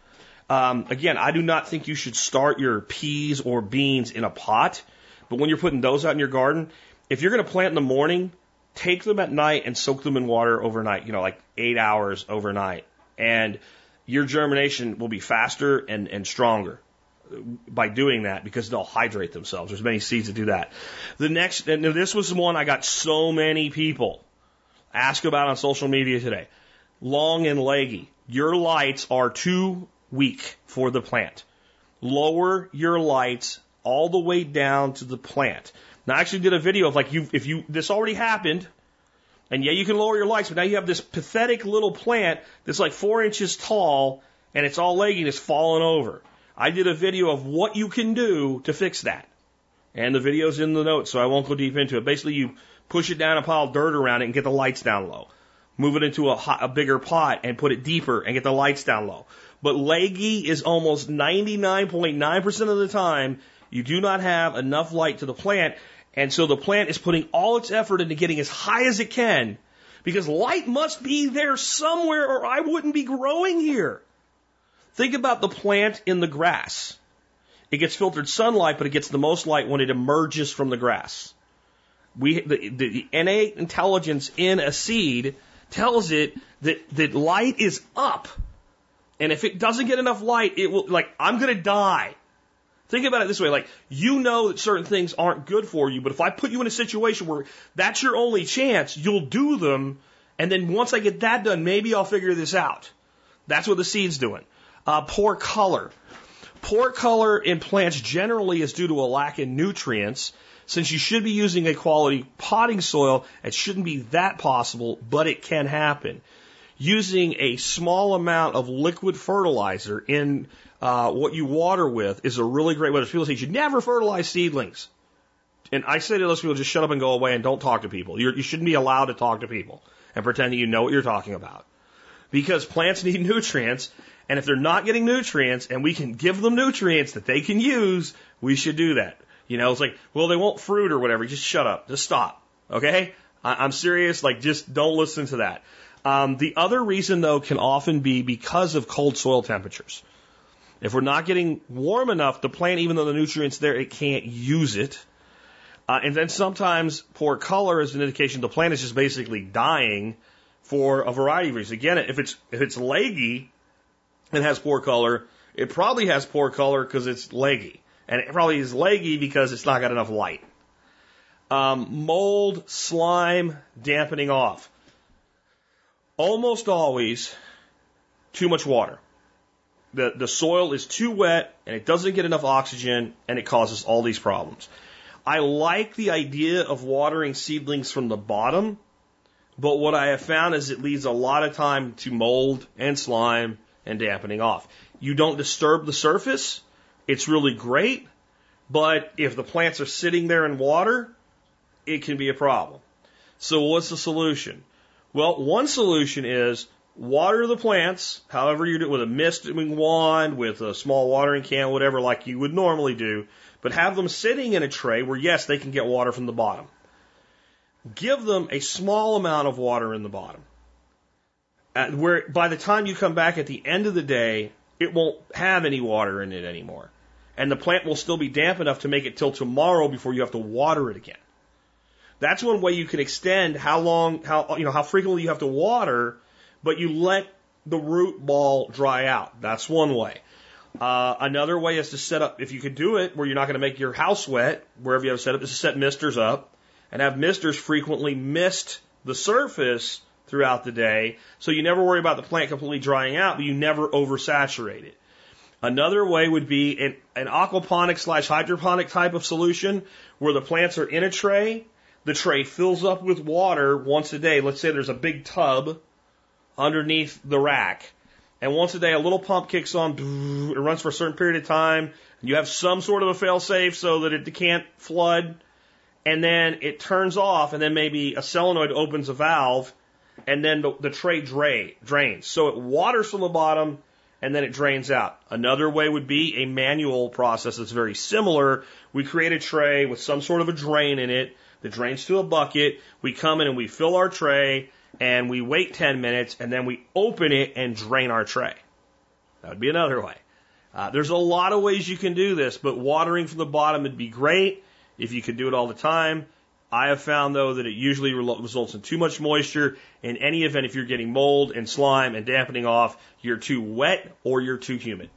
Um, again, I do not think you should start your peas or beans in a pot, but when you're putting those out in your garden, if you're going to plant in the morning, take them at night and soak them in water overnight, you know, like eight hours overnight. And your germination will be faster and, and stronger by doing that because they'll hydrate themselves. There's many seeds that do that. The next, and this was one I got so many people ask about on social media today. Long and leggy. Your lights are too weak for the plant. Lower your lights all the way down to the plant. Now I actually did a video of like you, if you, this already happened, and yeah, you can lower your lights, but now you have this pathetic little plant that's like four inches tall and it's all leggy and it's falling over. I did a video of what you can do to fix that. And the video's in the notes, so I won't go deep into it. Basically, you push it down a pile of dirt around it and get the lights down low. Move it into a, hot, a bigger pot and put it deeper and get the lights down low. But leggy is almost 99.9% of the time you do not have enough light to the plant and so the plant is putting all its effort into getting as high as it can because light must be there somewhere or I wouldn't be growing here. Think about the plant in the grass. It gets filtered sunlight, but it gets the most light when it emerges from the grass. We, the, the innate intelligence in a seed tells it that, that light is up. And if it doesn't get enough light, it will, like, I'm to die. Think about it this way, like, you know that certain things aren't good for you, but if I put you in a situation where that's your only chance, you'll do them, and then once I get that done, maybe I'll figure this out. That's what the seed's doing. Uh, poor color. Poor color in plants generally is due to a lack in nutrients. Since you should be using a quality potting soil, it shouldn't be that possible, but it can happen. Using a small amount of liquid fertilizer in uh, what you water with is a really great way. People say you should never fertilize seedlings. And I say to those people, just shut up and go away and don't talk to people. You're, you shouldn't be allowed to talk to people and pretend that you know what you're talking about. Because plants need nutrients, and if they're not getting nutrients and we can give them nutrients that they can use, we should do that. You know, it's like, well, they want fruit or whatever. Just shut up. Just stop. Okay? I, I'm serious. Like, just don't listen to that. Um, the other reason, though, can often be because of cold soil temperatures. If we're not getting warm enough, the plant, even though the nutrients there, it can't use it. Uh, and then sometimes poor color is an indication the plant is just basically dying for a variety of reasons. Again, if it's if it's leggy and has poor color, it probably has poor color because it's leggy, and it probably is leggy because it's not got enough light. Um, mold, slime, dampening off. Almost always too much water the, the soil is too wet and it doesn't get enough oxygen and it causes all these problems. I like the idea of watering seedlings from the bottom, but what I have found is it leaves a lot of time to mold and slime and dampening off. You don't disturb the surface, it's really great, but if the plants are sitting there in water, it can be a problem. So what's the solution? Well, one solution is water the plants, however you do it, with a misting wand, with a small watering can, whatever, like you would normally do. but have them sitting in a tray where, yes, they can get water from the bottom. Give them a small amount of water in the bottom. Uh, where by the time you come back at the end of the day, it won't have any water in it anymore. And the plant will still be damp enough to make it till tomorrow before you have to water it again. That's one way you can extend how long, how, you know, how frequently you have to water, but you let the root ball dry out. That's one way. Uh, another way is to set up, if you could do it where you're not going to make your house wet, wherever you have set up, is to set misters up and have misters frequently mist the surface throughout the day. So you never worry about the plant completely drying out, but you never oversaturate it. Another way would be an, an aquaponic slash hydroponic type of solution where the plants are in a tray. The tray fills up with water once a day. Let's say there's a big tub underneath the rack. And once a day, a little pump kicks on. It runs for a certain period of time. You have some sort of a fail safe so that it can't flood. And then it turns off, and then maybe a solenoid opens a valve, and then the, the tray dra- drains. So it waters from the bottom, and then it drains out. Another way would be a manual process that's very similar. We create a tray with some sort of a drain in it that drains to a bucket. We come in and we fill our tray and we wait 10 minutes and then we open it and drain our tray. That would be another way. Uh, there's a lot of ways you can do this, but watering from the bottom would be great if you could do it all the time. I have found though that it usually results in too much moisture. In any event, if you're getting mold and slime and dampening off, you're too wet or you're too humid.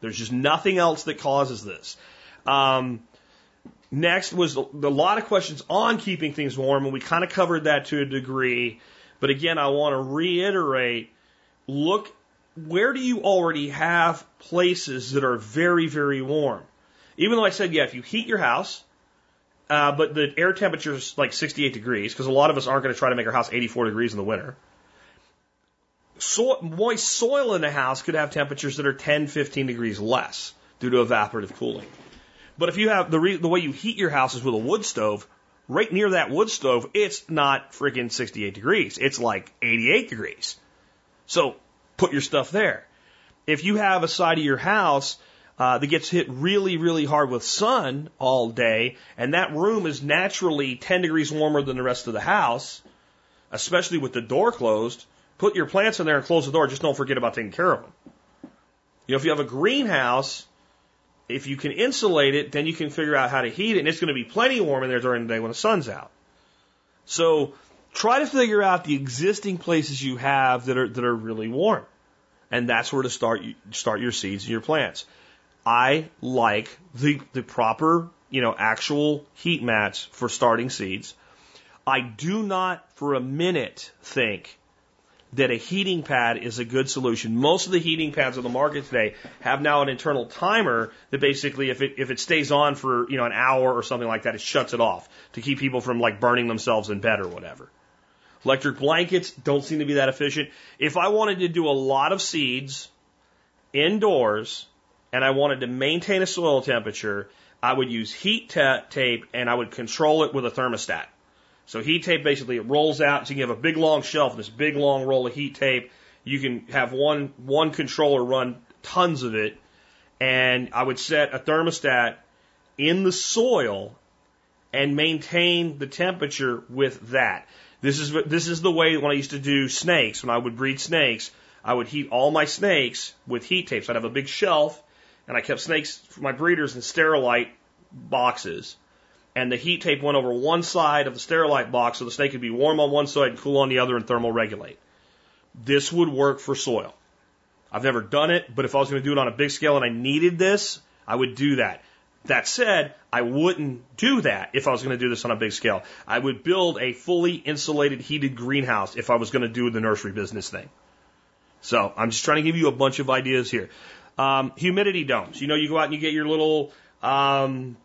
There's just nothing else that causes this. Um, next was a, lot of questions on keeping things warm, and we kind of covered that to a degree. But again, I want to reiterate look, where do you already have places that are very, very warm? Even though I said, yeah, if you heat your house, uh, but the air temperature is like 68 degrees, because a lot of us aren't going to try to make our house 84 degrees in the winter. So, moist soil in the house could have temperatures that are 10, 15 degrees less due to evaporative cooling. But if you have the, re- the way you heat your house is with a wood stove, right near that wood stove, it's not freaking 68 degrees. It's like 88 degrees. So put your stuff there. If you have a side of your house uh, that gets hit really, really hard with sun all day, and that room is naturally 10 degrees warmer than the rest of the house, especially with the door closed, put your plants in there and close the door. Just don't forget about taking care of them. You know, if you have a greenhouse, if you can insulate it, then you can figure out how to heat it, and it's going to be plenty warm in there during the day when the sun's out. So try to figure out the existing places you have that are that are really warm, and that's where to start start your seeds and your plants. I like the the proper you know actual heat mats for starting seeds. I do not for a minute think that a heating pad is a good solution. Most of the heating pads on the market today have now an internal timer that basically, if it if it stays on for you know an hour or something like that, it shuts it off to keep people from like burning themselves in bed or whatever. Electric blankets don't seem to be that efficient. If I wanted to do a lot of seeds indoors and I wanted to maintain a soil temperature, I would use heat tape and I would control it with a thermostat. So heat tape basically it rolls out. So you can have a big long shelf, this big long roll of heat tape. You can have one one controller run tons of it, and I would set a thermostat in the soil and maintain the temperature with that. This is this is the way when I used to do snakes. When I would breed snakes, I would heat all my snakes with heat tape. So I'd have a big shelf, and I kept snakes for my breeders in Sterilite boxes and the heat tape went over one side of the Sterilite box so the snake could be warm on one side and cool on the other and thermal regulate. This would work for soil. I've never done it, but if I was going to do it on a big scale and I needed this, I would do that. That said, I wouldn't do that if I was going to do this on a big scale. I would build a fully insulated heated greenhouse if I was going to do the nursery business thing. So I'm just trying to give you a bunch of ideas here. Um, humidity domes. You know, you go out and you get your little um,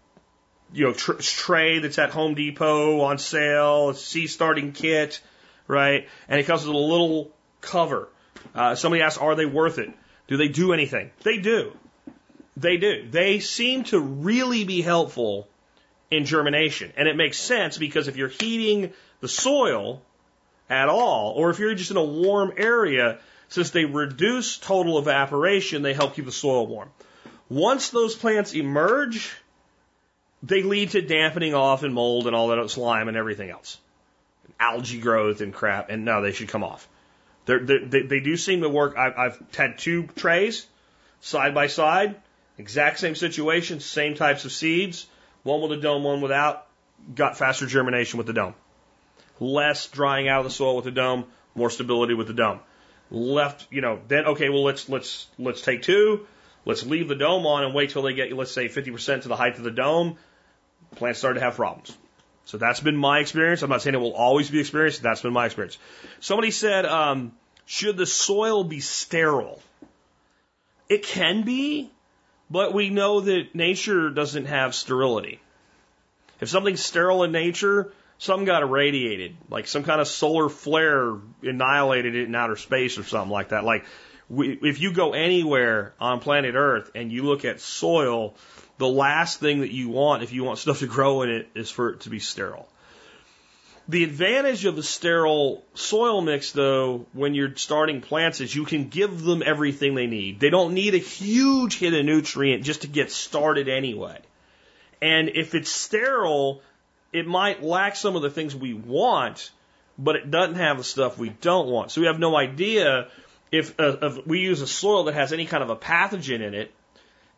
you know, tr- tray that's at Home Depot on sale, a seed starting kit, right? And it comes with a little cover. Uh, somebody asks, are they worth it? Do they do anything? They do. They do. They seem to really be helpful in germination. And it makes sense because if you're heating the soil at all, or if you're just in a warm area, since they reduce total evaporation, they help keep the soil warm. Once those plants emerge, they lead to dampening off and mold and all that slime and everything else, algae growth and crap. And no, they should come off. They're, they they do seem to work. I've, I've had two trays side by side, exact same situation, same types of seeds, one with a dome, one without. Got faster germination with the dome, less drying out of the soil with the dome, more stability with the dome. Left, you know, then okay, well let's let's let's take two, let's leave the dome on and wait till they get let's say 50% to the height of the dome. Plants start to have problems. So that's been my experience. I'm not saying it will always be experienced. That's been my experience. Somebody said, um, should the soil be sterile? It can be, but we know that nature doesn't have sterility. If something's sterile in nature, something got irradiated, like some kind of solar flare annihilated it in outer space or something like that. Like, we, if you go anywhere on planet Earth and you look at soil, the last thing that you want if you want stuff to grow in it is for it to be sterile. The advantage of the sterile soil mix, though, when you're starting plants, is you can give them everything they need. They don't need a huge hit of nutrient just to get started anyway. And if it's sterile, it might lack some of the things we want, but it doesn't have the stuff we don't want. So we have no idea if, uh, if we use a soil that has any kind of a pathogen in it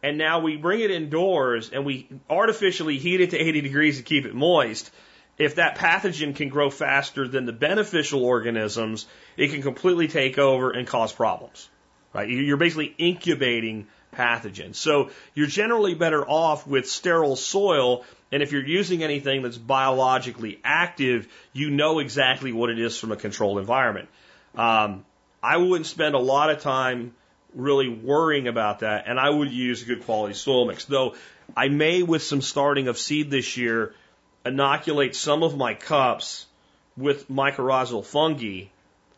and now we bring it indoors and we artificially heat it to 80 degrees to keep it moist. If that pathogen can grow faster than the beneficial organisms, it can completely take over and cause problems. Right? You're basically incubating pathogens. So you're generally better off with sterile soil. And if you're using anything that's biologically active, you know exactly what it is from a controlled environment. Um, I wouldn't spend a lot of time really worrying about that, and I would use a good quality soil mix. Though I may, with some starting of seed this year, inoculate some of my cups with mycorrhizal fungi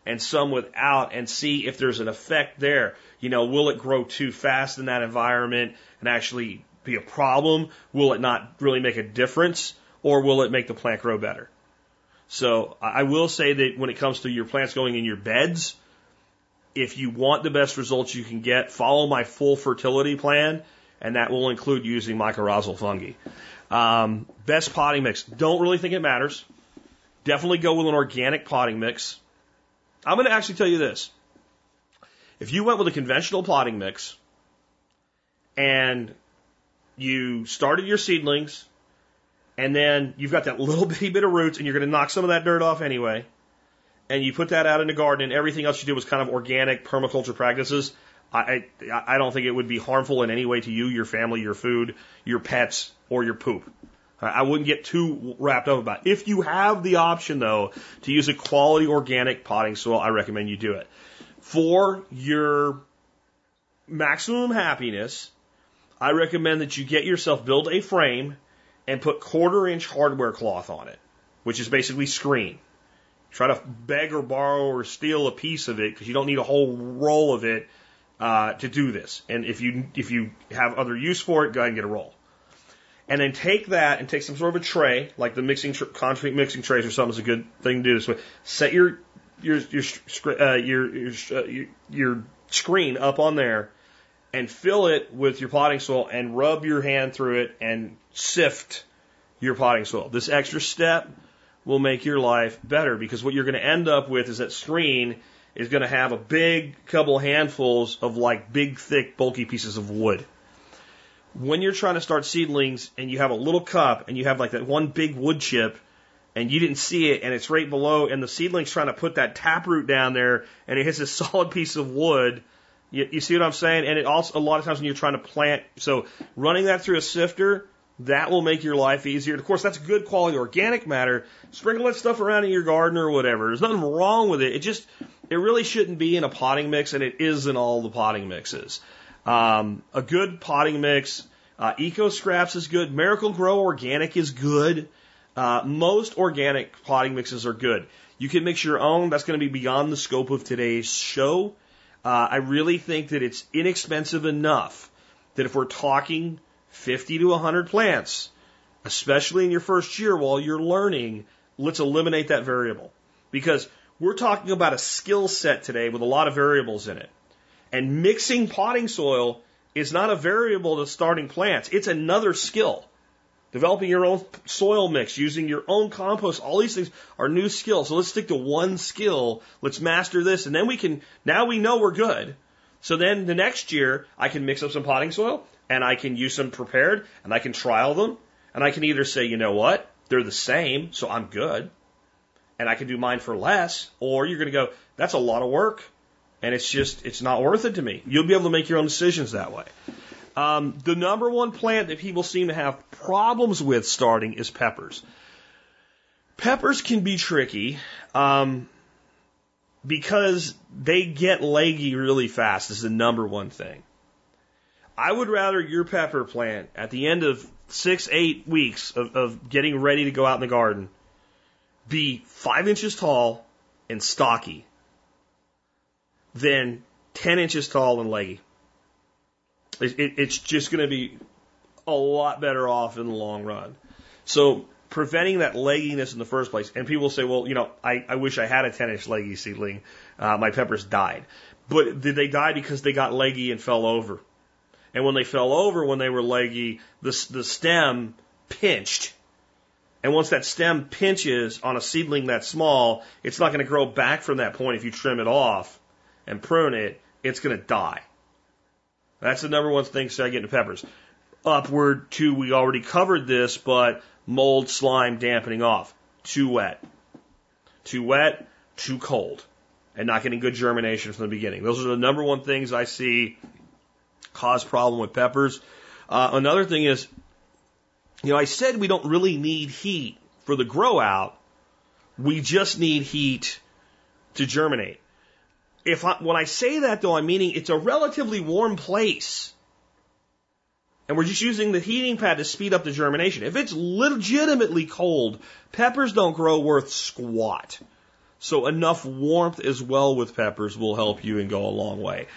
and some without and see if there's an effect there. You know, will it grow too fast in that environment and actually be a problem? Will it not really make a difference? Or will it make the plant grow better? So I will say that when it comes to your plants going in your beds, if you want the best results you can get, follow my full fertility plan, and that will include using mycorrhizal fungi. Um, best potting mix. Don't really think it matters. Definitely go with an organic potting mix. I'm going to actually tell you this. If you went with a conventional potting mix and you started your seedlings and then you've got that little bitty bit of roots and you're going to knock some of that dirt off anyway, and you put that out in the garden and everything else you do was kind of organic permaculture practices, I, I, I don't think it would be harmful in any way to you, your family, your food, your pets, or your poop. I wouldn't get too wrapped up about it. If you have the option, though, to use a quality organic potting soil, I recommend you do it. For your maximum happiness, I recommend that you get yourself, build a frame, and put quarter inch hardware cloth on it, which is basically screen. Try to beg or borrow or steal a piece of it because you don't need a whole roll of it uh, to do this. And if you if you have other use for it, go ahead and get a roll. And then take that and take some sort of a tray, like the mixing tr- concrete mixing trays or something is a good thing to do this with. Set your your your uh, your your, uh, your, your screen up on there and fill it with your potting soil and rub your hand through it and sift your potting soil. This extra step will make your life better because what you're going to end up with is that screen is going to have a big couple handfuls of like big, thick, bulky pieces of wood. When you're trying to start seedlings and you have a little cup and you have like that one big wood chip and you didn't see it and it's right below and the seedling's trying to put that taproot down there and it hits a solid piece of wood, you, you see what I'm saying? And it also, a lot of times when you're trying to plant, so running that through a sifter, that will make your life easier. Of course, that's good quality organic matter. Sprinkle that stuff around in your garden or whatever. There's nothing wrong with it. It just, it really shouldn't be in a potting mix, and it is in all the potting mixes. Um, a good potting mix, uh, EcoScraps is good. Miracle-Gro Organic is good. Uh, most organic potting mixes are good. You can mix your own. That's going to be beyond the scope of today's show. Uh, I really think that it's inexpensive enough that if we're talking 50 to 100 plants, especially in your first year while you're learning, let's eliminate that variable. Because we're talking about a skill set today with a lot of variables in it. And mixing potting soil is not a variable to starting plants. It's another skill. developing your own soil mix, using your own compost, all these things are new skills. So let's stick to one skill. Let's master this. And then we can, now we know we're good. So then the next year I can mix up some potting soil and I can use them prepared and I can trial them and I can either say, you know what? They're the same. So I'm good. And I can do mine for less. Or you're going to go, that's a lot of work and it's just, it's not worth it to me. You'll be able to make your own decisions that way. Um, the number one plant that people seem to have problems with starting is peppers. Peppers can be tricky um, because they get leggy really fast. Is the number one thing. I would rather your pepper plant at the end of six, eight weeks of, of getting ready to go out in the garden be five inches tall and stocky than 10 inches tall and leggy. It, it, it's just going to be a lot better off in the long run. So preventing that legginess in the first place, and people say, well, you know, I, I wish I had a 10 inch leggy seedling. Uh, my peppers died. But did they die because they got leggy and fell over? And when they fell over, when they were leggy, the, the stem pinched. And once that stem pinches on a seedling that small, it's not going to grow back from that point if you trim it off and prune it, it's going to die. That's the number one thing I get into peppers. Upward to, we already covered this, but mold, slime, dampening off. Too wet. Too wet, too cold. And not getting good germination from the beginning. Those are the number one things I see cause problem with peppers. Uh, another thing is, you know, I said we don't really need heat for the grow out. We just need heat to germinate if I, when I say that though, I'm meaning it's a relatively warm place. And we're just using the heating pad to speed up the germination. If it's legitimately cold, peppers don't grow worth squat. So enough warmth as well with peppers will help you and go a long way.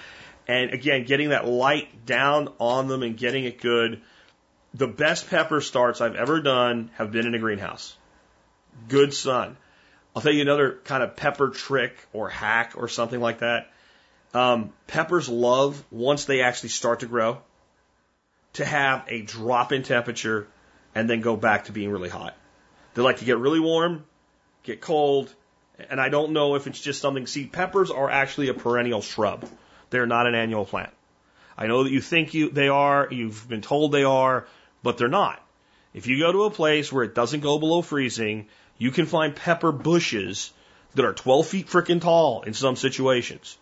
And again, getting that light down on them and getting it good. The best pepper starts I've ever done have been in a greenhouse. Good sun. I'll tell you another kind of pepper trick or hack or something like that. Um, peppers love, once they actually start to grow, to have a drop in temperature and then go back to being really hot. They like to get really warm, get cold, and I don't know if it's just something. See, peppers are actually a perennial shrub. They're not an annual plant. I know that you think you, they are, you've been told they are, but they're not. If you go to a place where it doesn't go below freezing, you can find pepper bushes that are 12 feet freaking tall in some situations.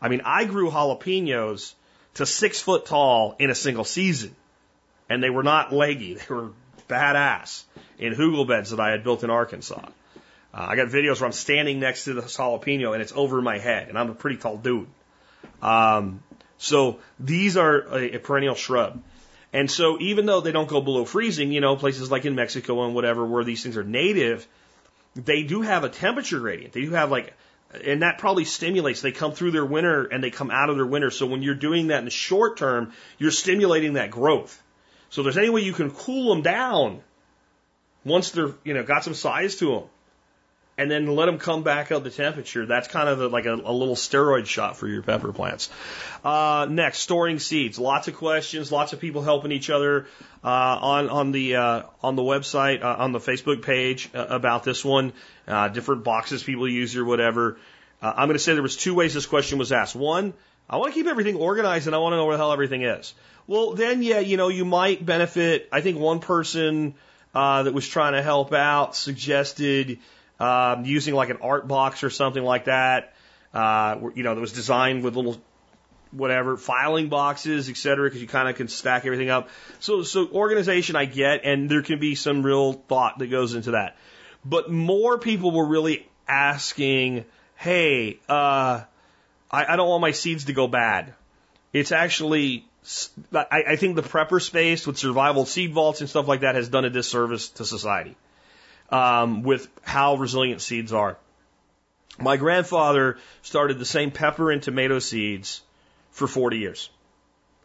I mean, I grew jalapenos to six foot tall in a single season. And they were not leggy. They were badass in hugel beds that I had built in Arkansas. Uh, I got videos where I'm standing next to the jalapeno and it's over my head and I'm a pretty tall dude. Um, so these are a, a perennial shrub. And so even though they don't go below freezing, you know, places like in Mexico and whatever where these things are native, they do have a temperature gradient. They do have like, and that probably stimulates. They come through their winter and they come out of their winter. So when you're doing that in the short term, you're stimulating that growth. So if there's any way you can cool them down once they're, you know, got some size to them and then let them come back up to temperature. That's kind of a, like a, a, little steroid shot for your pepper plants. Uh, next, storing seeds. Lots of questions. Lots of people helping each other uh, on on the uh, on the website uh, on the Facebook page uh, about this one. Uh, different boxes people use or whatever. I'm going to say there was two ways this question was asked. One, I want to keep everything organized and I want to know where the hell everything is. Well, then yeah, you know, you might benefit. I think one person that was trying to help out suggested um, using like an art box or something like that. Uh, you know, that was designed with little whatever filing boxes, et cetera, because you kind of can stack everything up. So, so organization I get, and there can be some real thought that goes into that. But more people were really asking, "Hey, uh, I, I don't want my seeds to go bad." It's actually I, I think the prepper space with survival seed vaults and stuff like that has done a disservice to society um, with how resilient seeds are. My grandfather started the same pepper and tomato seeds for 40 years.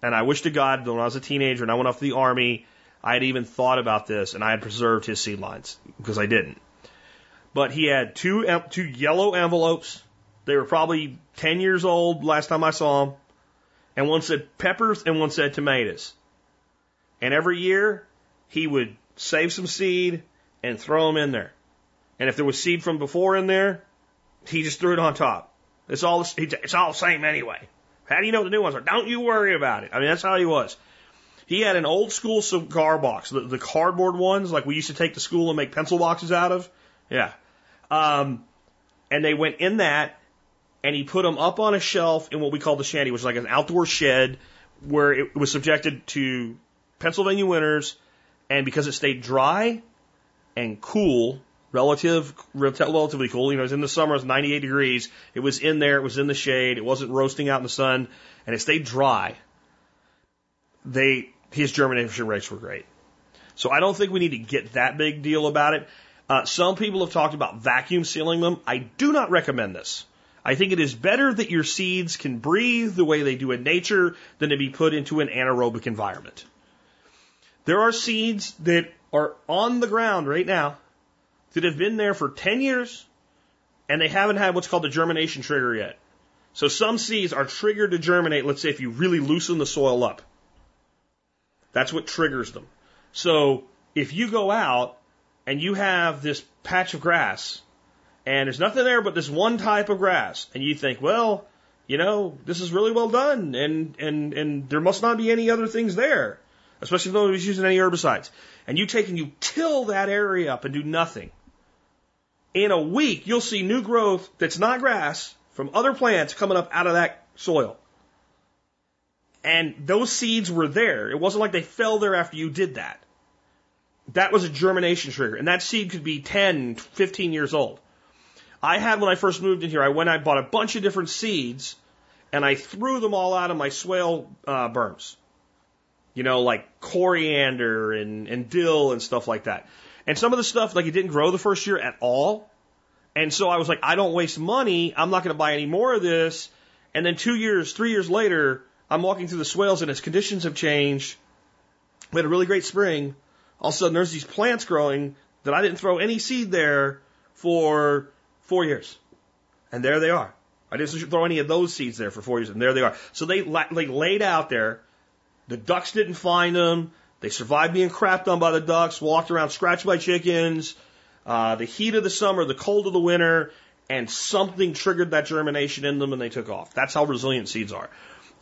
And I wish to God that when I was a teenager and I went off to the army, I had even thought about this and I had preserved his seed lines because I didn't. But he had two, two yellow envelopes. They were probably 10 years old last time I saw them. And one said peppers and one said tomatoes. And every year he would save some seed, and throw them in there. And if there was seed from before in there, he just threw it on top. It's all it's all the same anyway. How do you know the new ones are? Don't you worry about it. I mean, that's how he was. He had an old school cigar box, the, the cardboard ones, like we used to take to school and make pencil boxes out of. Yeah. Um, and they went in that, and he put them up on a shelf in what we call the shanty, which is like an outdoor shed where it was subjected to Pennsylvania winters, and because it stayed dry and cool, relative, relatively cool. You know, it was in the summer, it was 98 degrees. It was in there, it was in the shade, it wasn't roasting out in the sun, and it stayed dry. They, his germination rates were great. So I don't think we need to get that big deal about it. Uh, some people have talked about vacuum sealing them. I do not recommend this. I think it is better that your seeds can breathe the way they do in nature than to be put into an anaerobic environment. There are seeds that are on the ground right now that have been there for 10 years and they haven't had what's called the germination trigger yet. So some seeds are triggered to germinate, let's say if you really loosen the soil up. That's what triggers them. So if you go out and you have this patch of grass and there's nothing there but this one type of grass and you think, well, you know, this is really well done and, and, and there must not be any other things there, especially if nobody's using any herbicides. And you take and you till that area up and do nothing in a week, you'll see new growth that's not grass from other plants coming up out of that soil. And those seeds were there. It wasn't like they fell there after you did that. That was a germination trigger. And that seed could be 10, 15 years old. I had, when I first moved in here, I went, I bought a bunch of different seeds and I threw them all out of my swale uh, berms. You know, like coriander and, and dill and stuff like that. And some of the stuff, like it didn't grow the first year at all. And so I was like, I don't waste money. I'm not going to buy any more of this. And then two years, three years later, I'm walking through the swales and its conditions have changed. We had a really great spring. All of a sudden, there's these plants growing that I didn't throw any seed there for four years. And there they are. I didn't throw any of those seeds there for four years, and there they are. So they, they laid out there. The ducks didn't find them. They survived being crapped on by the ducks, walked around scratched by chickens, uh, the heat of the summer, the cold of the winter, and something triggered that germination in them and they took off. That's how resilient seeds are.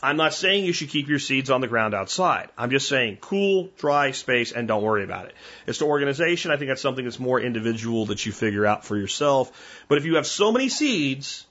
I'm not saying you should keep your seeds on the ground outside. I'm just saying cool, dry space and don't worry about it. As to organization, I think that's something that's more individual that you figure out for yourself. But if you have so many seeds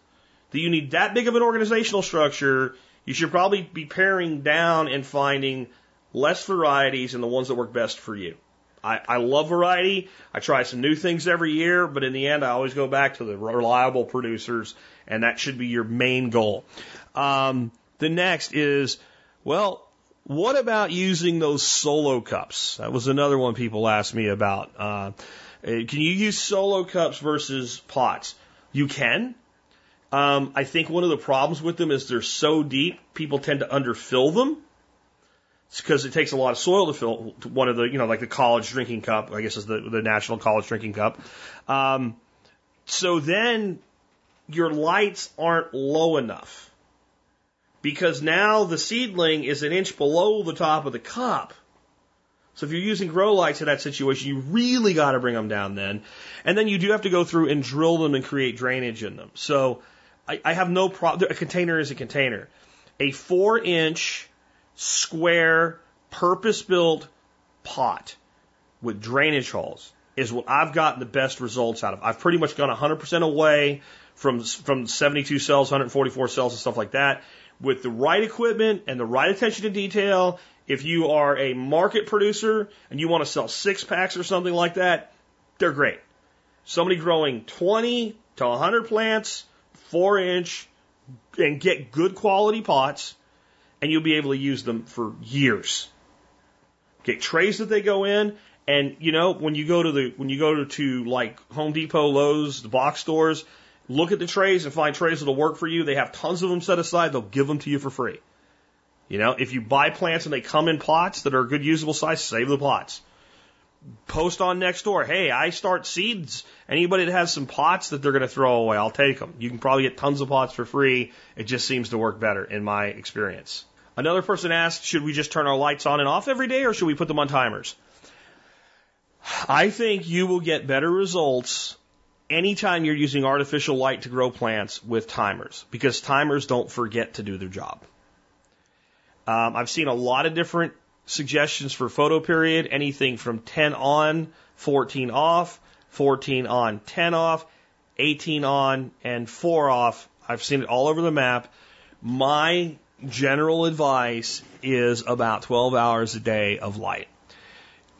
that you need that big of an organizational structure, you should probably be paring down and finding less varieties and the ones that work best for you. I, I love variety. I try some new things every year, but in the end, I always go back to the reliable producers, and that should be your main goal. Um, the next is, well, what about using those solo cups? That was another one people asked me about. Uh, can you use solo cups versus pots? You can. Um, I think one of the problems with them is they're so deep, people tend to underfill them. It's because it takes a lot of soil to fill one of the, you know, like the college drinking cup, I guess is the, the national college drinking cup. Um, so then your lights aren't low enough because now the seedling is an inch below the top of the cup. So if you're using grow lights in that situation, you really got to bring them down then. And then you do have to go through and drill them and create drainage in them. So I, I have no problem. A container is a container. A four inch square, purpose built pot with drainage holes is what I've gotten the best results out of. I've pretty much gone 100% away from, from 72 cells, 144 cells and stuff like that. With the right equipment and the right attention to detail, if you are a market producer and you want to sell six packs or something like that, they're great. Somebody growing 20 to 100 plants, four inch, and get good quality pots and you'll be able to use them for years. Get trays that they go in, and you know when you go to the when you go to, to like Home Depot, Lowe's, the box stores, look at the trays and find trays that'll work for you. They have tons of them set aside. They'll give them to you for free. You know, if you buy plants and they come in pots that are good usable size, save the pots. Post on Nextdoor. Hey, I start seeds. Anybody that has some pots that they're going to throw away, I'll take them. You can probably get tons of pots for free. It just seems to work better in my experience. Another person asked, should we just turn our lights on and off every day or should we put them on timers? I think you will get better results anytime you're using artificial light to grow plants with timers because timers don't forget to do their job. Um, I've seen a lot of different suggestions for photo period, anything from 10 on, 14 off, 14 on, 10 off, 18 on, and 4 off. I've seen it all over the map. My general advice is about 12 hours a day of light.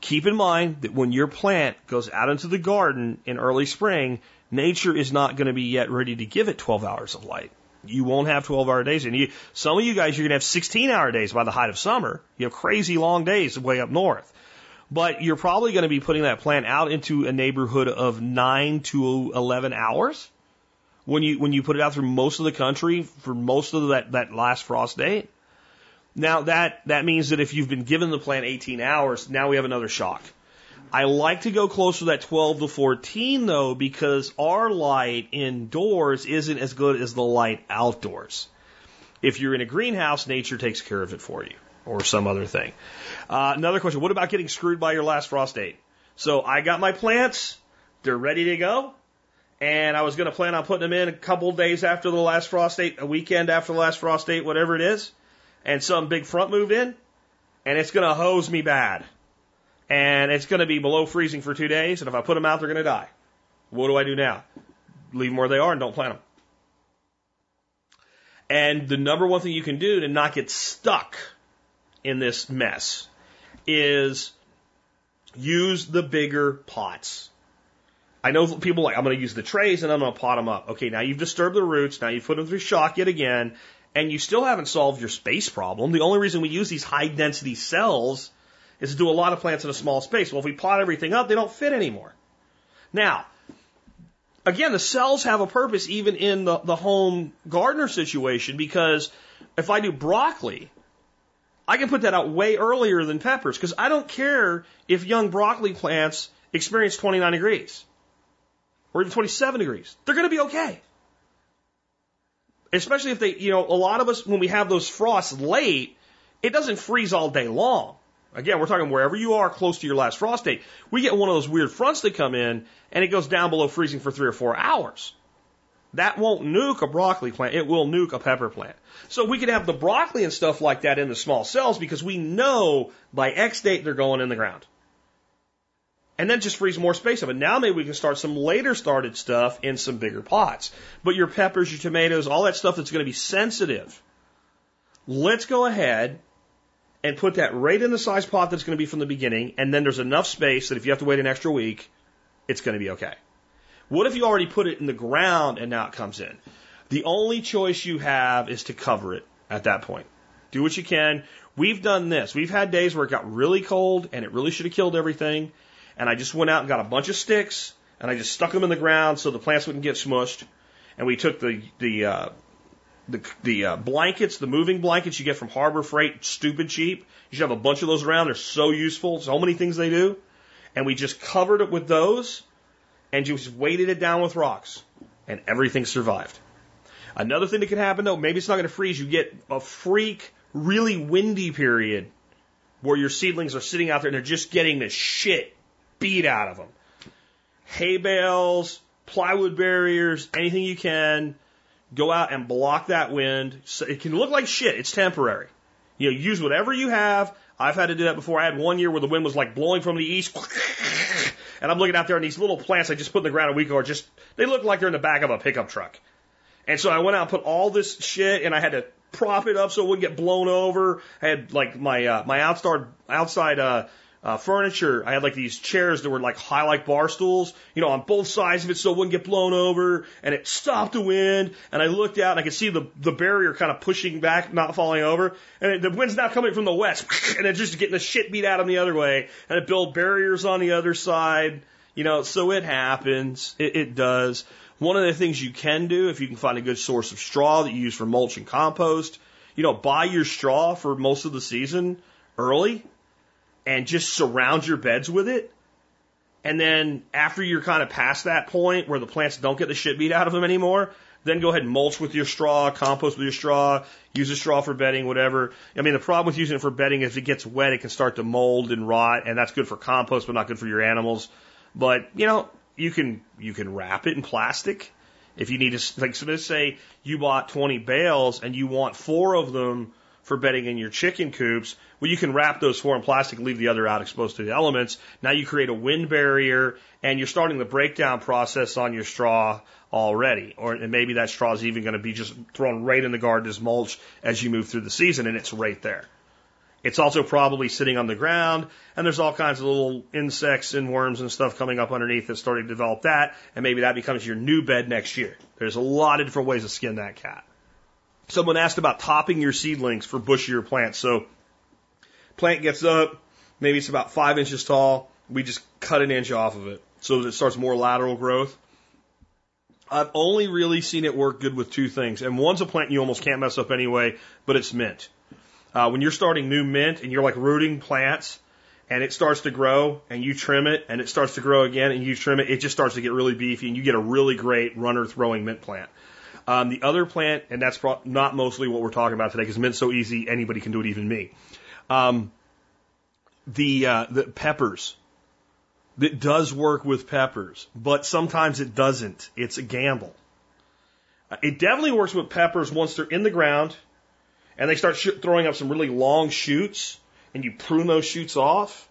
Keep in mind that when your plant goes out into the garden in early spring, nature is not going to be yet ready to give it 12 hours of light. You won't have 12 hour days. And you, some of you guys, you're going to have 16 hour days by the height of summer. You have crazy long days way up north. But you're probably going to be putting that plant out into a neighborhood of 9 to 11 hours when you, when you put it out through most of the country for most of that, that last frost date. Now that, that means that if you've been given the plant 18 hours, now we have another shock. I like to go closer to that 12 to 14 though, because our light indoors isn't as good as the light outdoors. If you're in a greenhouse, nature takes care of it for you or some other thing. Uh, another question. What about getting screwed by your last frost date? So I got my plants. They're ready to go. And I was going to plan on putting them in a couple days after the last frost date, a weekend after the last frost date, whatever it is. And some big front moved in and it's going to hose me bad and it's going to be below freezing for two days, and if I put them out, they're going to die. What do I do now? Leave them where they are and don't plant them. And the number one thing you can do to not get stuck in this mess is use the bigger pots. I know people like, I'm going to use the trays and I'm going to pot them up. Okay, now you've disturbed the roots. Now you've put them through shock yet again, and you still haven't solved your space problem. The only reason we use these high density cells is to do a lot of plants in a small space. Well, if we plot everything up, they don't fit anymore. Now, again, the cells have a purpose even in the, the home gardener situation because if I do broccoli, I can put that out way earlier than peppers because I don't care if young broccoli plants experience 29 degrees or even 27 degrees. They're going to be okay. Especially if they, you know, a lot of us, when we have those frosts late, it doesn't freeze all day long. Again, we're talking wherever you are close to your last frost date. We get one of those weird fronts that come in and it goes down below freezing for three or four hours. That won't nuke a broccoli plant. It will nuke a pepper plant. So we can have the broccoli and stuff like that in the small cells because we know by X date they're going in the ground. And then just freeze more space up. And now maybe we can start some later started stuff in some bigger pots. But your peppers, your tomatoes, all that stuff that's going to be sensitive. Let's go ahead and put that right in the size pot that's going to be from the beginning, and then there's enough space that if you have to wait an extra week, it's going to be okay. What if you already put it in the ground and now it comes in? The only choice you have is to cover it at that point. Do what you can. We've done this. We've had days where it got really cold and it really should have killed everything. And I just went out and got a bunch of sticks and I just stuck them in the ground so the plants wouldn't get smushed. And we took the the uh, the, the uh, blankets, the moving blankets you get from Harbor Freight, stupid cheap. You should have a bunch of those around. They're so useful. So many things they do. And we just covered it with those and just weighted it down with rocks. And everything survived. Another thing that can happen though, maybe it's not going to freeze. You get a freak, really windy period where your seedlings are sitting out there and they're just getting the shit beat out of them. Hay bales, plywood barriers, anything you can go out and block that wind. It can look like shit. It's temporary. You know, use whatever you have. I've had to do that before. I had one year where the wind was like blowing from the east. And I'm looking out there and these little plants I just put in the ground a week ago are just, they look like they're in the back of a pickup truck. And so I went out and put all this shit and I had to prop it up so it wouldn't get blown over. I had like my, uh, my outside, outside, uh, uh, furniture. I had like these chairs that were like high like bar stools, you know, on both sides of it so it wouldn't get blown over and it stopped the wind. And I looked out and I could see the, the barrier kind of pushing back, not falling over. And it, the wind's now coming from the west and it's just getting the shit beat out on the other way. And it built barriers on the other side, you know, so it happens. It, it does. One of the things you can do if you can find a good source of straw that you use for mulch and compost, you know, buy your straw for most of the season early and just surround your beds with it. And then after you're kind of past that point where the plants don't get the shit beat out of them anymore, Then go ahead and mulch with your straw, compost with your straw, use a straw for bedding, whatever. I mean, the problem with using it for bedding is if it gets wet, it can start to mold and rot, and that's good for compost, but not good for your animals. But, you know, you can, you can wrap it in plastic. If you need to, like, so let's say you bought 20 bales and you want four of them for bedding in your chicken coops, well, you can wrap those four in plastic, and leave the other out exposed to the elements. Now you create a wind barrier and you're starting the breakdown process on your straw already. Or maybe that straw is even going to be just thrown right in the garden as mulch as you move through the season and it's right there. It's also probably sitting on the ground, and there's all kinds of little insects and worms and stuff coming up underneath that's starting to develop that, and maybe that becomes your new bed next year. There's a lot of different ways to skin that cat. Someone asked about topping your seedlings for bushier plants. So, plant gets up, maybe it's about five inches tall. We just cut an inch off of it so that it starts more lateral growth. I've only really seen it work good with two things, and one's a plant you almost can't mess up anyway, but it's mint. Uh, when you're starting new mint and you're like rooting plants and it starts to grow and you trim it and it starts to grow again and you trim it, it just starts to get really beefy and you get a really great runner throwing mint plant. Um, the other plant, and that's not mostly what we're talking about today because mint's so easy, anybody can do it, even me. Um, the, uh, the peppers. It does work with peppers, but sometimes it doesn't. It's a gamble. Uh, It definitely works with peppers once they're in the ground and they start throwing up some really long shoots, and you prune those shoots off,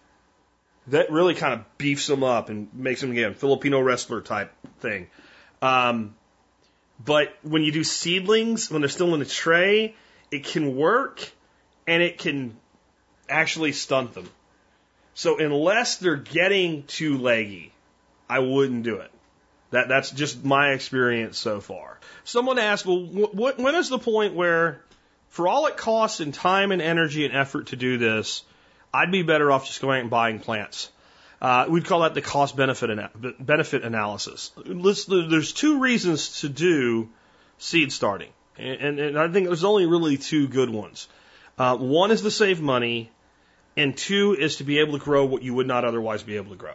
that really kind of beefs them up and makes them again Filipino wrestler type thing. Um, but when you do seedlings, when they're still in the tray, it can work, and it can actually stunt them. So unless they're getting too leggy, I wouldn't do it. That that's just my experience so far. Someone asked, well, when is the point where for all it costs in time and energy and effort to do this, I'd be better off just going out and buying plants. Uh, we'd call that the cost benefit ana- benefit analysis. Let's, there's two reasons to do seed starting, and, and I think there's only really two good ones. Uh, one is to save money, and two is to be able to grow what you would not otherwise be able to grow.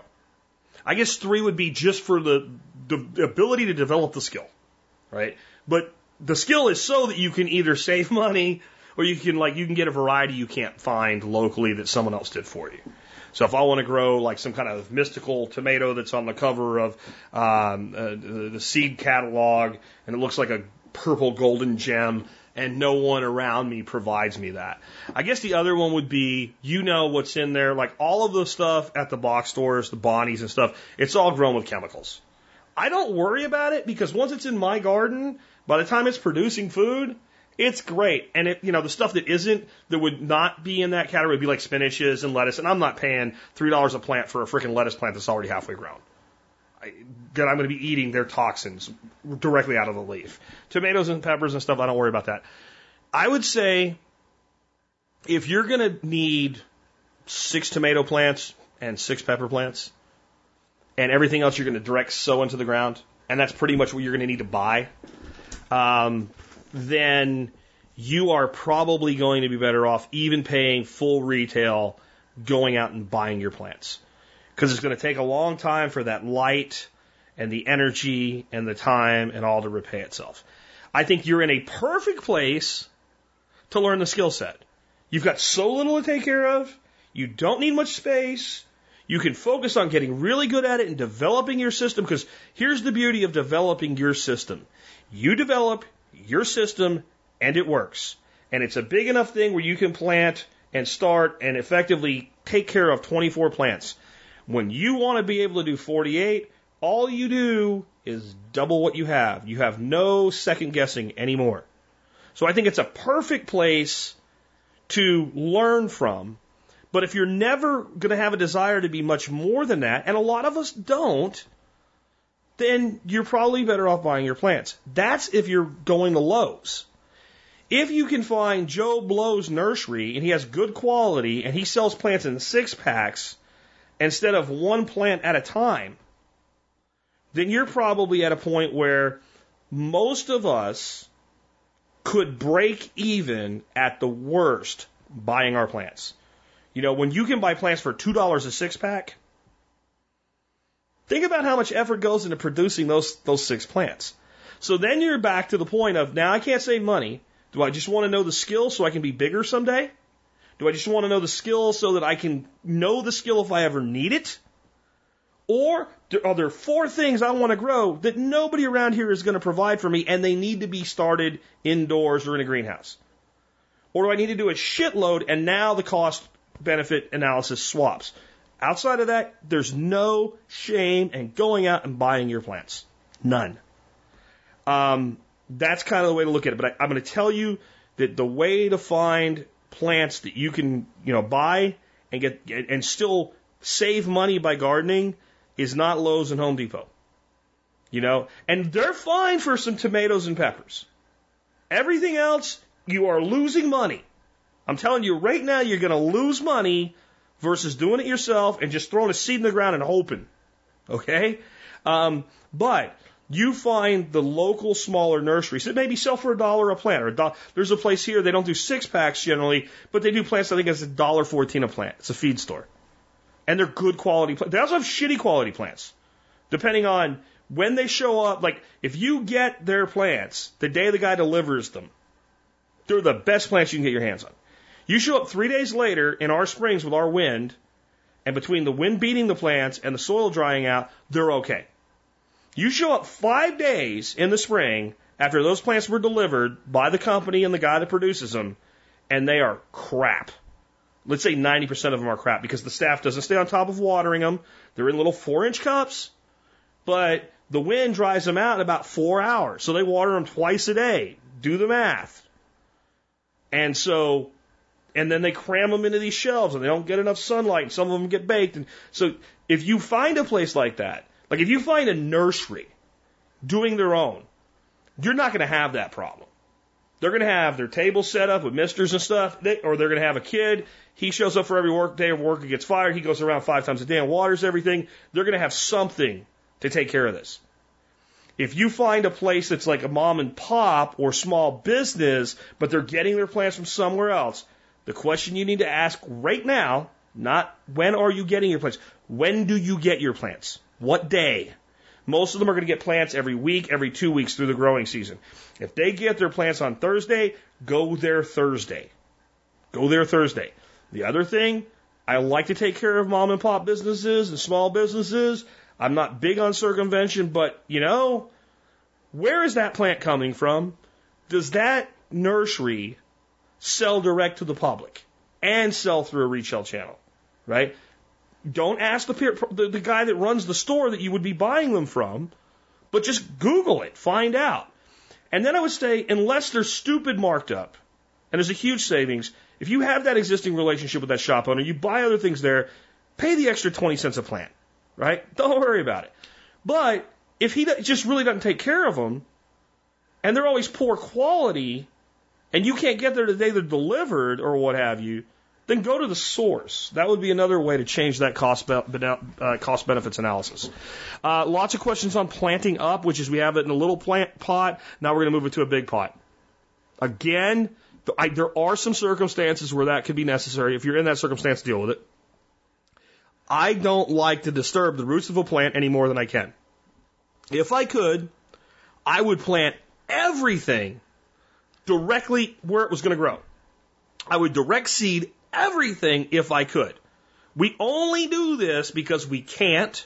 I guess three would be just for the, the ability to develop the skill, right? But the skill is so that you can either save money or you can like you can get a variety you can't find locally that someone else did for you. So if I want to grow like some kind of mystical tomato that's on the cover of um, uh, the, the seed catalog and it looks like a purple golden gem and no one around me provides me that. I guess the other one would be you know what's in there, like all of the stuff at the box stores, the Bonnies and stuff, it's all grown with chemicals. I don't worry about it because once it's in my garden, by the time it's producing food, it's great. And it, you know, the stuff that isn't, that would not be in that category would be like spinaches and lettuce. And I'm not paying $3 a plant for a freaking lettuce plant that's already halfway grown. I, that I'm going to be eating their toxins directly out of the leaf. Tomatoes and peppers and stuff, I don't worry about that. I would say if you're going to need six tomato plants and six pepper plants and everything else you're going to direct sow into the ground, and that's pretty much what you're going to need to buy, um, then you are probably going to be better off even paying full retail going out and buying your plants. Because it's going to take a long time for that light and the energy and the time and all to repay itself. I think you're in a perfect place to learn the skill set. You've got so little to take care of. You don't need much space. You can focus on getting really good at it and developing your system because here's the beauty of developing your system. You develop your system and it works. And it's a big enough thing where you can plant and start and effectively take care of 24 plants. When you want to be able to do 48, all you do is double what you have. You have no second guessing anymore. So I think it's a perfect place to learn from. But if you're never going to have a desire to be much more than that, and a lot of us don't, then you're probably better off buying your plants. That's if you're going to Lowe's. If you can find Joe Blow's nursery and he has good quality and he sells plants in six packs instead of one plant at a time, then you're probably at a point where most of us could break even at the worst buying our plants. You know, when you can buy plants for $2 a six pack, think about how much effort goes into producing those, those six plants. So then you're back to the point of now I can't save money. Do I just want to know the skill so I can be bigger someday? Do I just want to know the skill so that I can know the skill if I ever need it? Or are there four things I want to grow that nobody around here is going to provide for me and they need to be started indoors or in a greenhouse? Or do I need to do a shitload and now the cost benefit analysis swaps? Outside of that, there's no shame in going out and buying your plants. None. Um, that's kind of the way to look at it. But I, I'm going to tell you that the way to find plants that you can, you know, buy and get and still save money by gardening is not Lowe's and Home Depot. You know, and they're fine for some tomatoes and peppers. Everything else, you are losing money. I'm telling you right now, you're going to lose money versus doing it yourself and just throwing a seed in the ground and hoping. Okay? Um, but you find the local smaller nurseries that maybe sell for a dollar a plant or a do- there's a place here they don't do six packs generally but they do plants i think it's a dollar fourteen a plant it's a feed store and they're good quality plants they also have shitty quality plants depending on when they show up like if you get their plants the day the guy delivers them they're the best plants you can get your hands on you show up three days later in our springs with our wind and between the wind beating the plants and the soil drying out they're okay you show up five days in the spring after those plants were delivered by the company and the guy that produces them, and they are crap. Let's say 90% of them are crap because the staff doesn't stay on top of watering them. They're in little four inch cups, but the wind dries them out in about four hours. So they water them twice a day. Do the math. And so, and then they cram them into these shelves and they don't get enough sunlight. And some of them get baked. And so if you find a place like that, like if you find a nursery doing their own, you're not going to have that problem. They're going to have their table set up with misters and stuff, they, or they're going to have a kid. He shows up for every work day of work and gets fired. He goes around five times a day and waters everything. They're going to have something to take care of this. If you find a place that's like a mom and pop or small business, but they're getting their plants from somewhere else, the question you need to ask right now, not when are you getting your plants, when do you get your plants? What day? Most of them are going to get plants every week, every two weeks through the growing season. If they get their plants on Thursday, go there Thursday. Go there Thursday. The other thing, I like to take care of mom and pop businesses and small businesses. I'm not big on circumvention, but you know, where is that plant coming from? Does that nursery sell direct to the public and sell through a retail channel? Right? Don't ask the, the, the guy that runs the store that you would be buying them from, but just Google it, find out. And then I would say, unless they're stupid marked up, and there's a huge savings, if you have that existing relationship with that shop owner, you buy other things there, pay the extra 20 cents a plant, right? Don't worry about it. But if he just really doesn't take care of them, and they're always poor quality, and you can't get there the day they're delivered or what have you, then go to the source. That would be another way to change that cost, be, uh, cost benefits analysis. Uh, lots of questions on planting up, which is we have it in a little plant pot. Now we're going to move it to a big pot. Again, I, there are some circumstances where that could be necessary. If you're in that circumstance, deal with it. I don't like to disturb the roots of a plant any more than I can. If I could, I would plant everything directly where it was going to grow. I would direct seed everything if I could. We only do this because we can't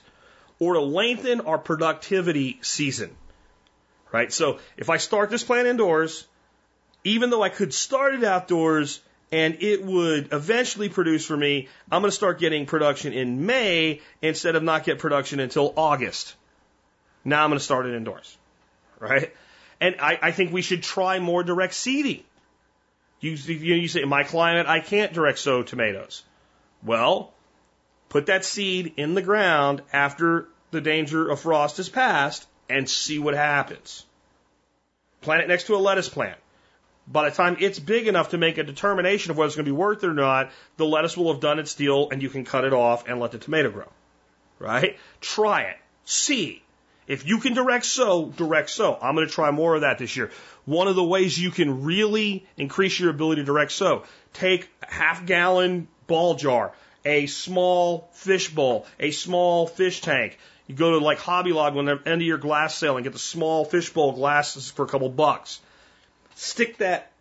or to lengthen our productivity season. Right? So if I start this plant indoors, even though I could start it outdoors and it would eventually produce for me, I'm going to start getting production in May instead of not get production until August. Now I'm going to start it indoors. Right? And I, I think we should try more direct seeding. You, you, you say, in my climate, I can't direct sow tomatoes. Well, put that seed in the ground after the danger of frost has passed and see what happens. Plant it next to a lettuce plant. By the time it's big enough to make a determination of whether it's going to be worth it or not, the lettuce will have done its deal and you can cut it off and let the tomato grow. Right? Try it. See. If you can direct sow, direct sow. I'm going to try more of that this year. One of the ways you can really increase your ability to direct sow, take a half gallon ball jar, a small fish bowl, a small fish tank. You go to like Hobby Lobby when they're end of your glass sale and get the small fishbowl glasses for a couple bucks. Stick that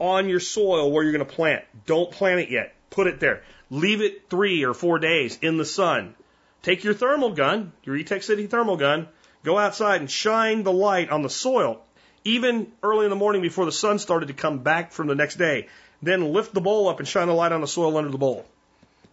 on your soil where you're going to plant. Don't plant it yet. Put it there. Leave it three or four days in the sun. Take your thermal gun, your Etekcity thermal gun, go outside and shine the light on the soil, even early in the morning before the sun started to come back from the next day. Then lift the bowl up and shine the light on the soil under the bowl.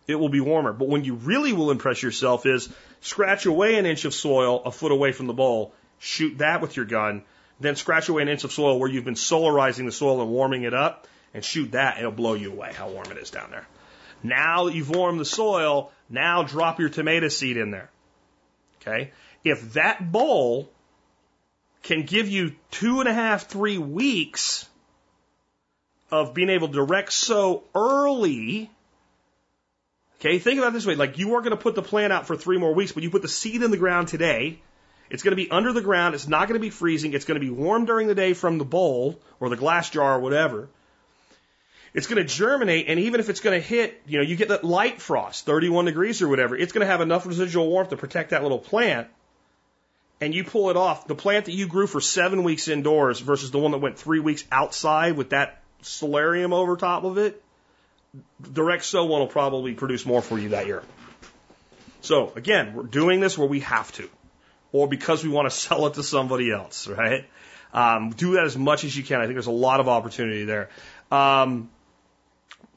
It will be warmer. But when you really will impress yourself is scratch away an inch of soil a foot away from the bowl, shoot that with your gun, then scratch away an inch of soil where you've been solarizing the soil and warming it up, and shoot that. It'll blow you away how warm it is down there. Now that you've warmed the soil, now drop your tomato seed in there. Okay? If that bowl can give you two and a half, three weeks of being able to direct sow early, okay, think about this way. Like you are going to put the plant out for three more weeks, but you put the seed in the ground today. It's going to be under the ground. It's not going to be freezing. It's going to be warm during the day from the bowl or the glass jar or whatever it's going to germinate, and even if it's going to hit, you know, you get that light frost, 31 degrees or whatever, it's going to have enough residual warmth to protect that little plant. And you pull it off. The plant that you grew for seven weeks indoors versus the one that went three weeks outside with that solarium over top of it, direct sow one will probably produce more for you that year. So again, we're doing this where we have to, or because we want to sell it to somebody else, right? Um, do that as much as you can. I think there's a lot of opportunity there. Um,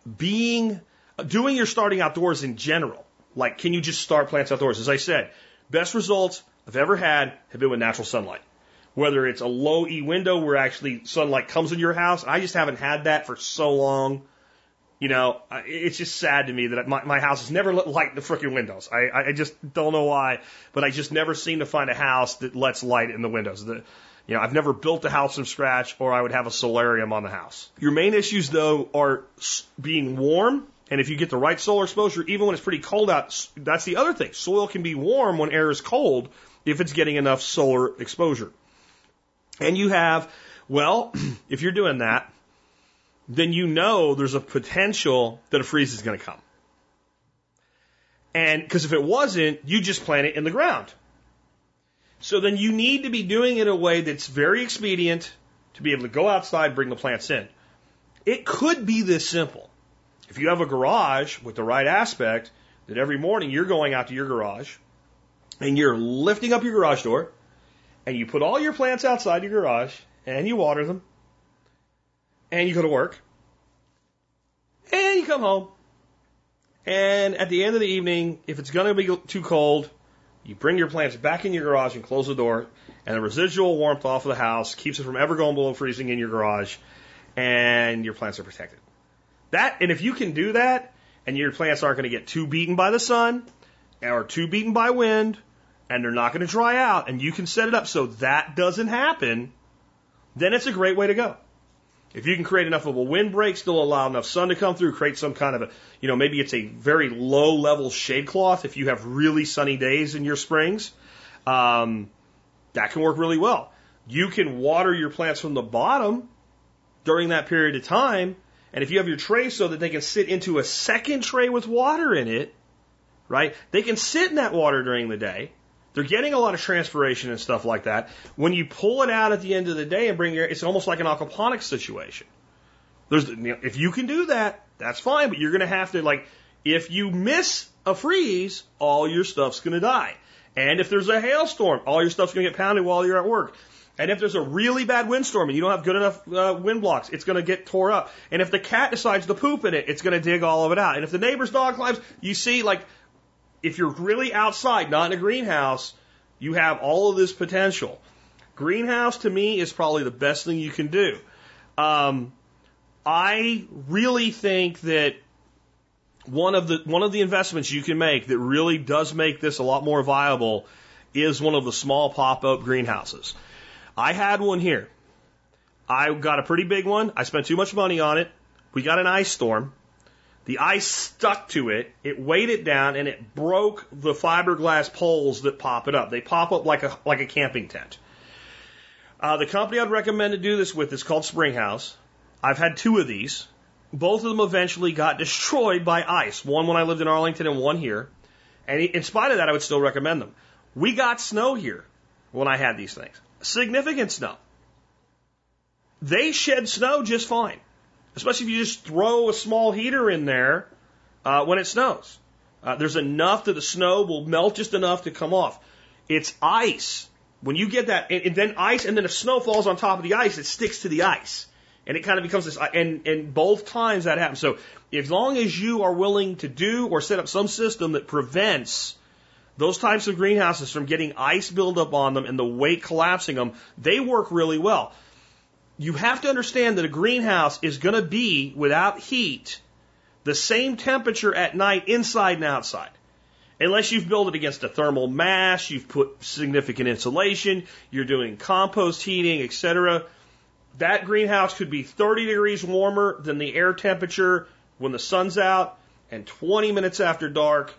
being doing your starting outdoors in general. Like, can you just start plants outdoors? As I said, best results I've ever had have been with natural sunlight. Whether it's a low E window where actually sunlight comes in your house, I just haven't had that for so long. You know, it's just sad to me that my, my house has never light in the freaking windows. I, I just don't know why, but I just never seem to find a house that lets light in the windows. The, you know, I've never built a house from scratch or I would have a solarium on the house. Your main issues though are being warm. And if you get the right solar exposure, even when it's pretty cold out, that's the other thing. Soil can be warm when air is cold if it's getting enough solar exposure. And you have, well, if you're doing that, then you know there's a potential that a freeze is going to come. And because if it wasn't, you just plant it in the ground. So then you need to be doing it in a way that's very expedient to be able to go outside, bring the plants in. It could be this simple. If you have a garage with the right aspect, that every morning you're going out to your garage and you're lifting up your garage door and you put all your plants outside your garage and you water them and you go to work and you come home and at the end of the evening, if it's going to be too cold, you bring your plants back in your garage and close the door, and the residual warmth off of the house keeps it from ever going below freezing in your garage, and your plants are protected. That, and if you can do that, and your plants aren't going to get too beaten by the sun or too beaten by wind, and they're not going to dry out, and you can set it up so that doesn't happen, then it's a great way to go. If you can create enough of a windbreak, still allow enough sun to come through, create some kind of a, you know, maybe it's a very low level shade cloth if you have really sunny days in your springs, um, that can work really well. You can water your plants from the bottom during that period of time. And if you have your tray so that they can sit into a second tray with water in it, right? They can sit in that water during the day. They're getting a lot of transpiration and stuff like that. When you pull it out at the end of the day and bring your, it's almost like an aquaponics situation. There's, you know, if you can do that, that's fine, but you're going to have to like, if you miss a freeze, all your stuff's going to die. And if there's a hailstorm, all your stuff's going to get pounded while you're at work. And if there's a really bad windstorm and you don't have good enough uh, wind blocks, it's going to get tore up. And if the cat decides to poop in it, it's going to dig all of it out. And if the neighbor's dog climbs, you see, like, if you're really outside, not in a greenhouse, you have all of this potential. Greenhouse to me is probably the best thing you can do. Um, I really think that one of the one of the investments you can make that really does make this a lot more viable is one of the small pop-up greenhouses. I had one here. I got a pretty big one. I spent too much money on it. We got an ice storm. The ice stuck to it, it weighed it down, and it broke the fiberglass poles that pop it up. They pop up like a, like a camping tent. Uh, the company I'd recommend to do this with is called Springhouse. I've had two of these. Both of them eventually got destroyed by ice. One when I lived in Arlington and one here. And in spite of that, I would still recommend them. We got snow here when I had these things. Significant snow. They shed snow just fine. Especially if you just throw a small heater in there uh, when it snows. Uh, there's enough that the snow will melt just enough to come off. It's ice. When you get that, and, and then ice, and then if snow falls on top of the ice, it sticks to the ice. And it kind of becomes this, and, and both times that happens. So as long as you are willing to do or set up some system that prevents those types of greenhouses from getting ice buildup on them and the weight collapsing them, they work really well. You have to understand that a greenhouse is going to be, without heat, the same temperature at night inside and outside. Unless you've built it against a thermal mass, you've put significant insulation, you're doing compost heating, etc. That greenhouse could be 30 degrees warmer than the air temperature when the sun's out, and 20 minutes after dark,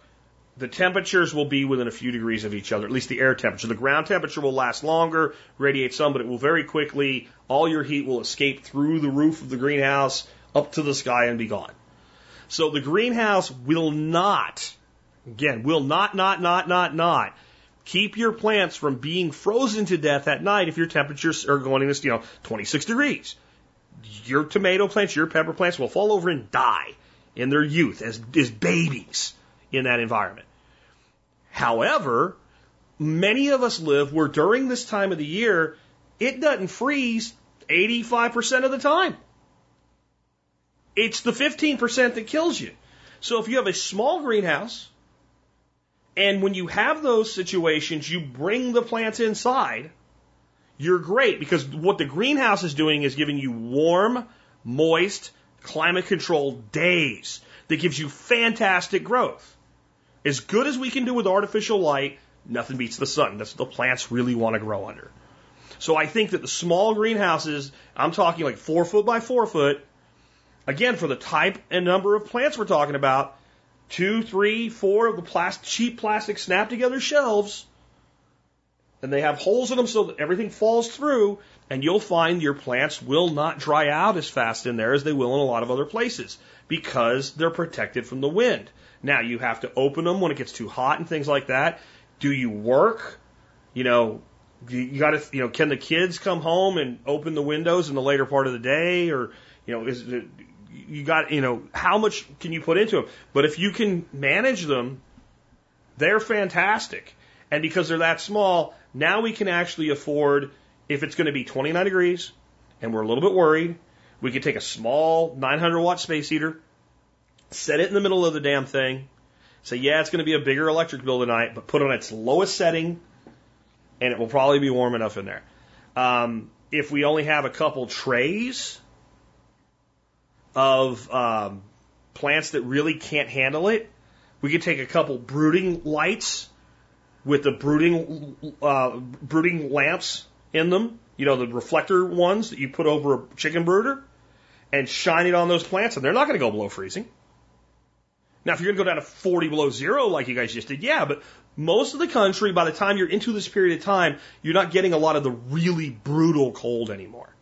the temperatures will be within a few degrees of each other, at least the air temperature. The ground temperature will last longer, radiate some, but it will very quickly, all your heat will escape through the roof of the greenhouse up to the sky and be gone. So the greenhouse will not, again, will not, not, not, not, not keep your plants from being frozen to death at night if your temperatures are going to, you know, 26 degrees. Your tomato plants, your pepper plants will fall over and die in their youth as, as babies in that environment. However, many of us live where during this time of the year, it doesn't freeze 85% of the time. It's the 15% that kills you. So if you have a small greenhouse, and when you have those situations, you bring the plants inside, you're great because what the greenhouse is doing is giving you warm, moist, climate controlled days that gives you fantastic growth. As good as we can do with artificial light, nothing beats the sun. That's what the plants really want to grow under. So I think that the small greenhouses, I'm talking like four foot by four foot, Again, for the type and number of plants we're talking about, two, three, four of the plastic, cheap plastic snap together shelves, and they have holes in them so that everything falls through, and you'll find your plants will not dry out as fast in there as they will in a lot of other places because they're protected from the wind. Now you have to open them when it gets too hot and things like that. Do you work? You know, you got to, you know, can the kids come home and open the windows in the later part of the day, or you know, is it, you got, you know, how much can you put into them? But if you can manage them, they're fantastic. And because they're that small, now we can actually afford, if it's going to be 29 degrees and we're a little bit worried, we could take a small 900 watt space heater, set it in the middle of the damn thing, say, yeah, it's going to be a bigger electric bill tonight, but put on its lowest setting, and it will probably be warm enough in there. Um, if we only have a couple trays, of um, plants that really can't handle it. We could take a couple brooding lights with the brooding uh, brooding lamps in them, you know, the reflector ones that you put over a chicken brooder, and shine it on those plants, and they're not going to go below freezing. Now, if you're going to go down to 40 below zero, like you guys just did, yeah, but most of the country, by the time you're into this period of time, you're not getting a lot of the really brutal cold anymore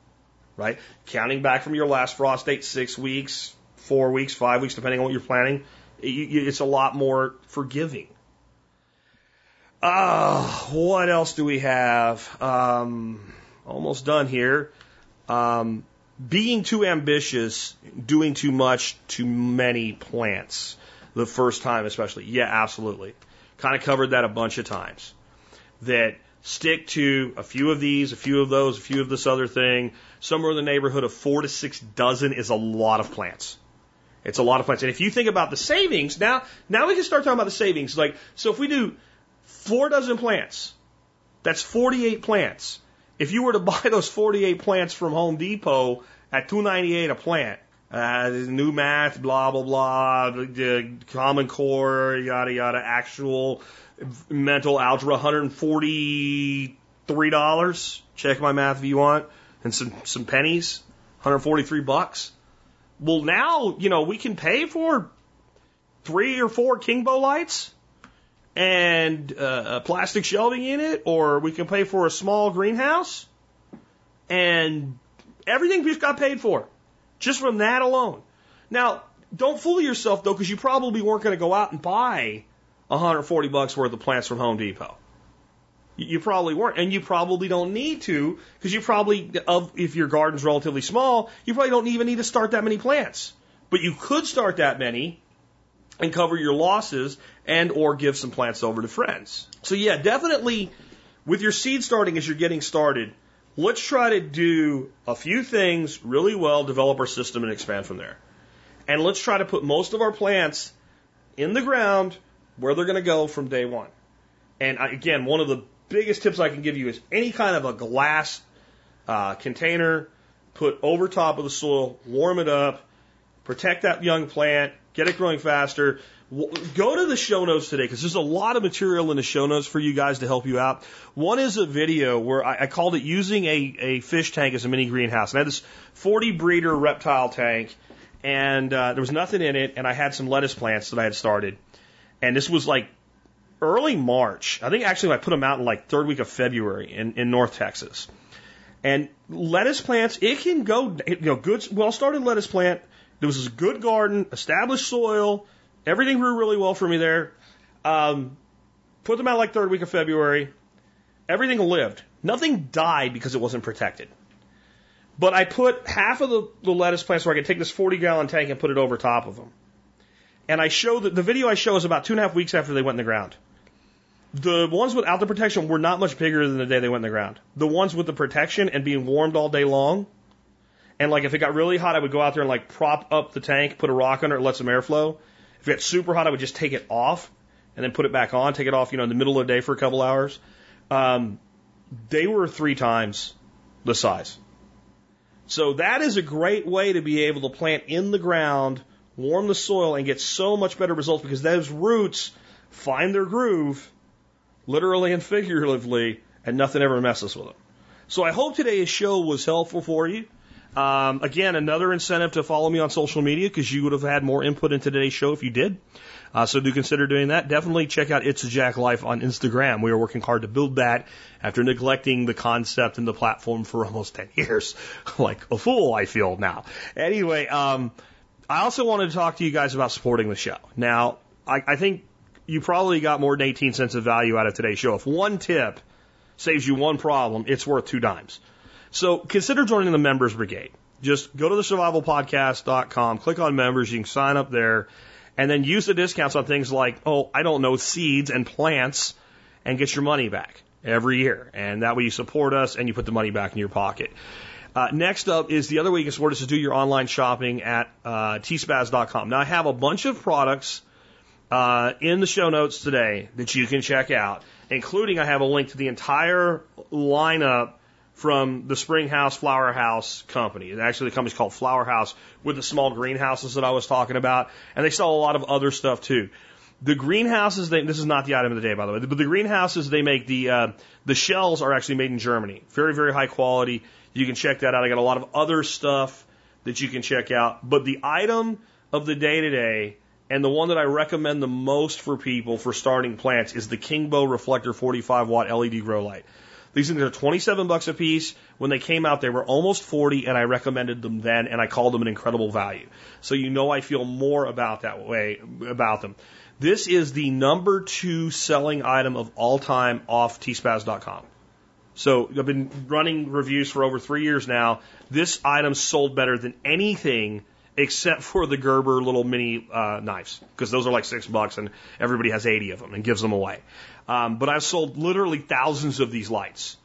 right? Counting back from your last frost date, six weeks, four weeks, five weeks, depending on what you're planning, it's a lot more forgiving. Ah, uh, what else do we have? Um, almost done here. Um, being too ambitious, doing too much to many plants the first time, especially. Yeah, absolutely. Kind of covered that a bunch of times. That stick to a few of these, a few of those, a few of this other thing. Somewhere in the neighborhood of four to six dozen is a lot of plants. It's a lot of plants. And if you think about the savings, now, now we can start talking about the savings. Like, so if we do four dozen plants, that's 48 plants. If you were to buy those 48 plants from Home Depot at 298 a plant, uh, new math, blah, blah, blah, the common core, yada, yada, actual mental algebra, $143. Check my math if you want. And some, some pennies, 143 bucks. Well, now, you know, we can pay for three or four Kingbo lights and uh, plastic shelving in it, or we can pay for a small greenhouse, and everything just got paid for just from that alone. Now, don't fool yourself though, because you probably weren't going to go out and buy 140 bucks worth of plants from Home Depot. You probably weren't, and you probably don't need to because you probably, if your garden's relatively small, you probably don't even need to start that many plants. But you could start that many and cover your losses and or give some plants over to friends. So yeah, definitely with your seed starting as you're getting started, let's try to do a few things really well, develop our system and expand from there. And let's try to put most of our plants in the ground where they're going to go from day one. And again, one of the biggest tips I can give you is any kind of a glass uh, container, put over top of the soil, warm it up, protect that young plant, get it growing faster. Go to the show notes today because there's a lot of material in the show notes for you guys to help you out. One is a video where I, I called it using a, a fish tank as a mini greenhouse. And I had this 40 breeder reptile tank and uh, there was nothing in it. And I had some lettuce plants that I had started. And this was like early March. I think actually I put them out in like third week of February in, in North Texas. And lettuce plants, it can go, you know, good, well started lettuce plant. There was a good garden, established soil, Everything grew really well for me there. Um, put them out like third week of February. Everything lived. Nothing died because it wasn't protected. But I put half of the, the lettuce plants where I could take this 40 gallon tank and put it over top of them. And I show that the video I show is about two and a half weeks after they went in the ground. The ones without the protection were not much bigger than the day they went in the ground. The ones with the protection and being warmed all day long, and like if it got really hot, I would go out there and like prop up the tank, put a rock under it, let some airflow. If it got super hot, I would just take it off and then put it back on, take it off, you know, in the middle of the day for a couple hours. Um, they were three times the size. So that is a great way to be able to plant in the ground, warm the soil, and get so much better results because those roots find their groove, literally and figuratively, and nothing ever messes with them. So I hope today's show was helpful for you. Um, again, another incentive to follow me on social media because you would have had more input in today's show if you did. Uh, so do consider doing that. Definitely check out It's a Jack Life on Instagram. We are working hard to build that after neglecting the concept and the platform for almost 10 years. like a fool, I feel now. Anyway, um, I also wanted to talk to you guys about supporting the show. Now, I, I think you probably got more than 18 cents of value out of today's show. If one tip saves you one problem, it's worth two dimes. So consider joining the members brigade. Just go to the survivalpodcast.com, click on members, you can sign up there, and then use the discounts on things like, oh, I don't know, seeds and plants, and get your money back every year. And that way you support us and you put the money back in your pocket. Uh, next up is the other way you can support us is do your online shopping at uh, tspaz.com. Now I have a bunch of products uh, in the show notes today that you can check out, including I have a link to the entire lineup from the Spring House Flower House company. Actually, the company's called Flower House with the small greenhouses that I was talking about. And they sell a lot of other stuff too. The greenhouses, they, this is not the item of the day, by the way, but the greenhouses they make, the, uh, the shells are actually made in Germany. Very, very high quality. You can check that out. I got a lot of other stuff that you can check out. But the item of the day today, and the one that I recommend the most for people for starting plants, is the Kingbo Reflector 45 watt LED grow light. These things are 27 bucks a piece. When they came out, they were almost 40, and I recommended them then, and I called them an incredible value. So you know I feel more about that way about them. This is the number two selling item of all time off tspaz.com. So I've been running reviews for over three years now. This item sold better than anything except for the Gerber little mini uh, knives because those are like six bucks and everybody has 80 of them and gives them away. Um, but I've sold literally thousands of these lights.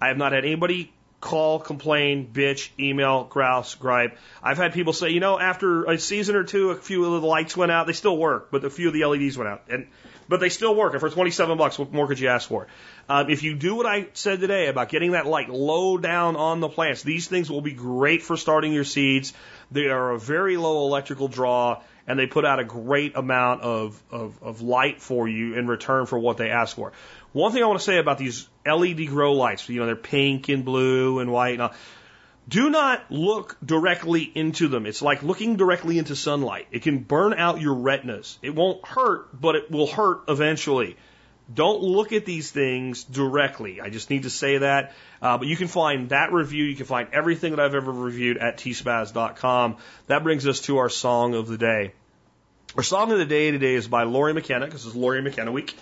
I have not had anybody call, complain, bitch, email, grouse, gripe. I've had people say, you know, after a season or two, a few of the lights went out. They still work, but a few of the LEDs went out, and but they still work. And for 27 bucks, what more could you ask for? Um, if you do what I said today about getting that light low down on the plants, these things will be great for starting your seeds. They are a very low electrical draw and they put out a great amount of, of, of light for you in return for what they ask for. One thing I want to say about these LED grow lights, you know, they're pink and blue and white and all. Do not look directly into them. It's like looking directly into sunlight. It can burn out your retinas. It won't hurt, but it will hurt eventually. Don't look at these things directly. I just need to say that. Uh, but you can find that review. You can find everything that I've ever reviewed at tspaz.com. That brings us to our song of the day. Our song of the day today is by Lori McKenna, This is Lori McKenna week,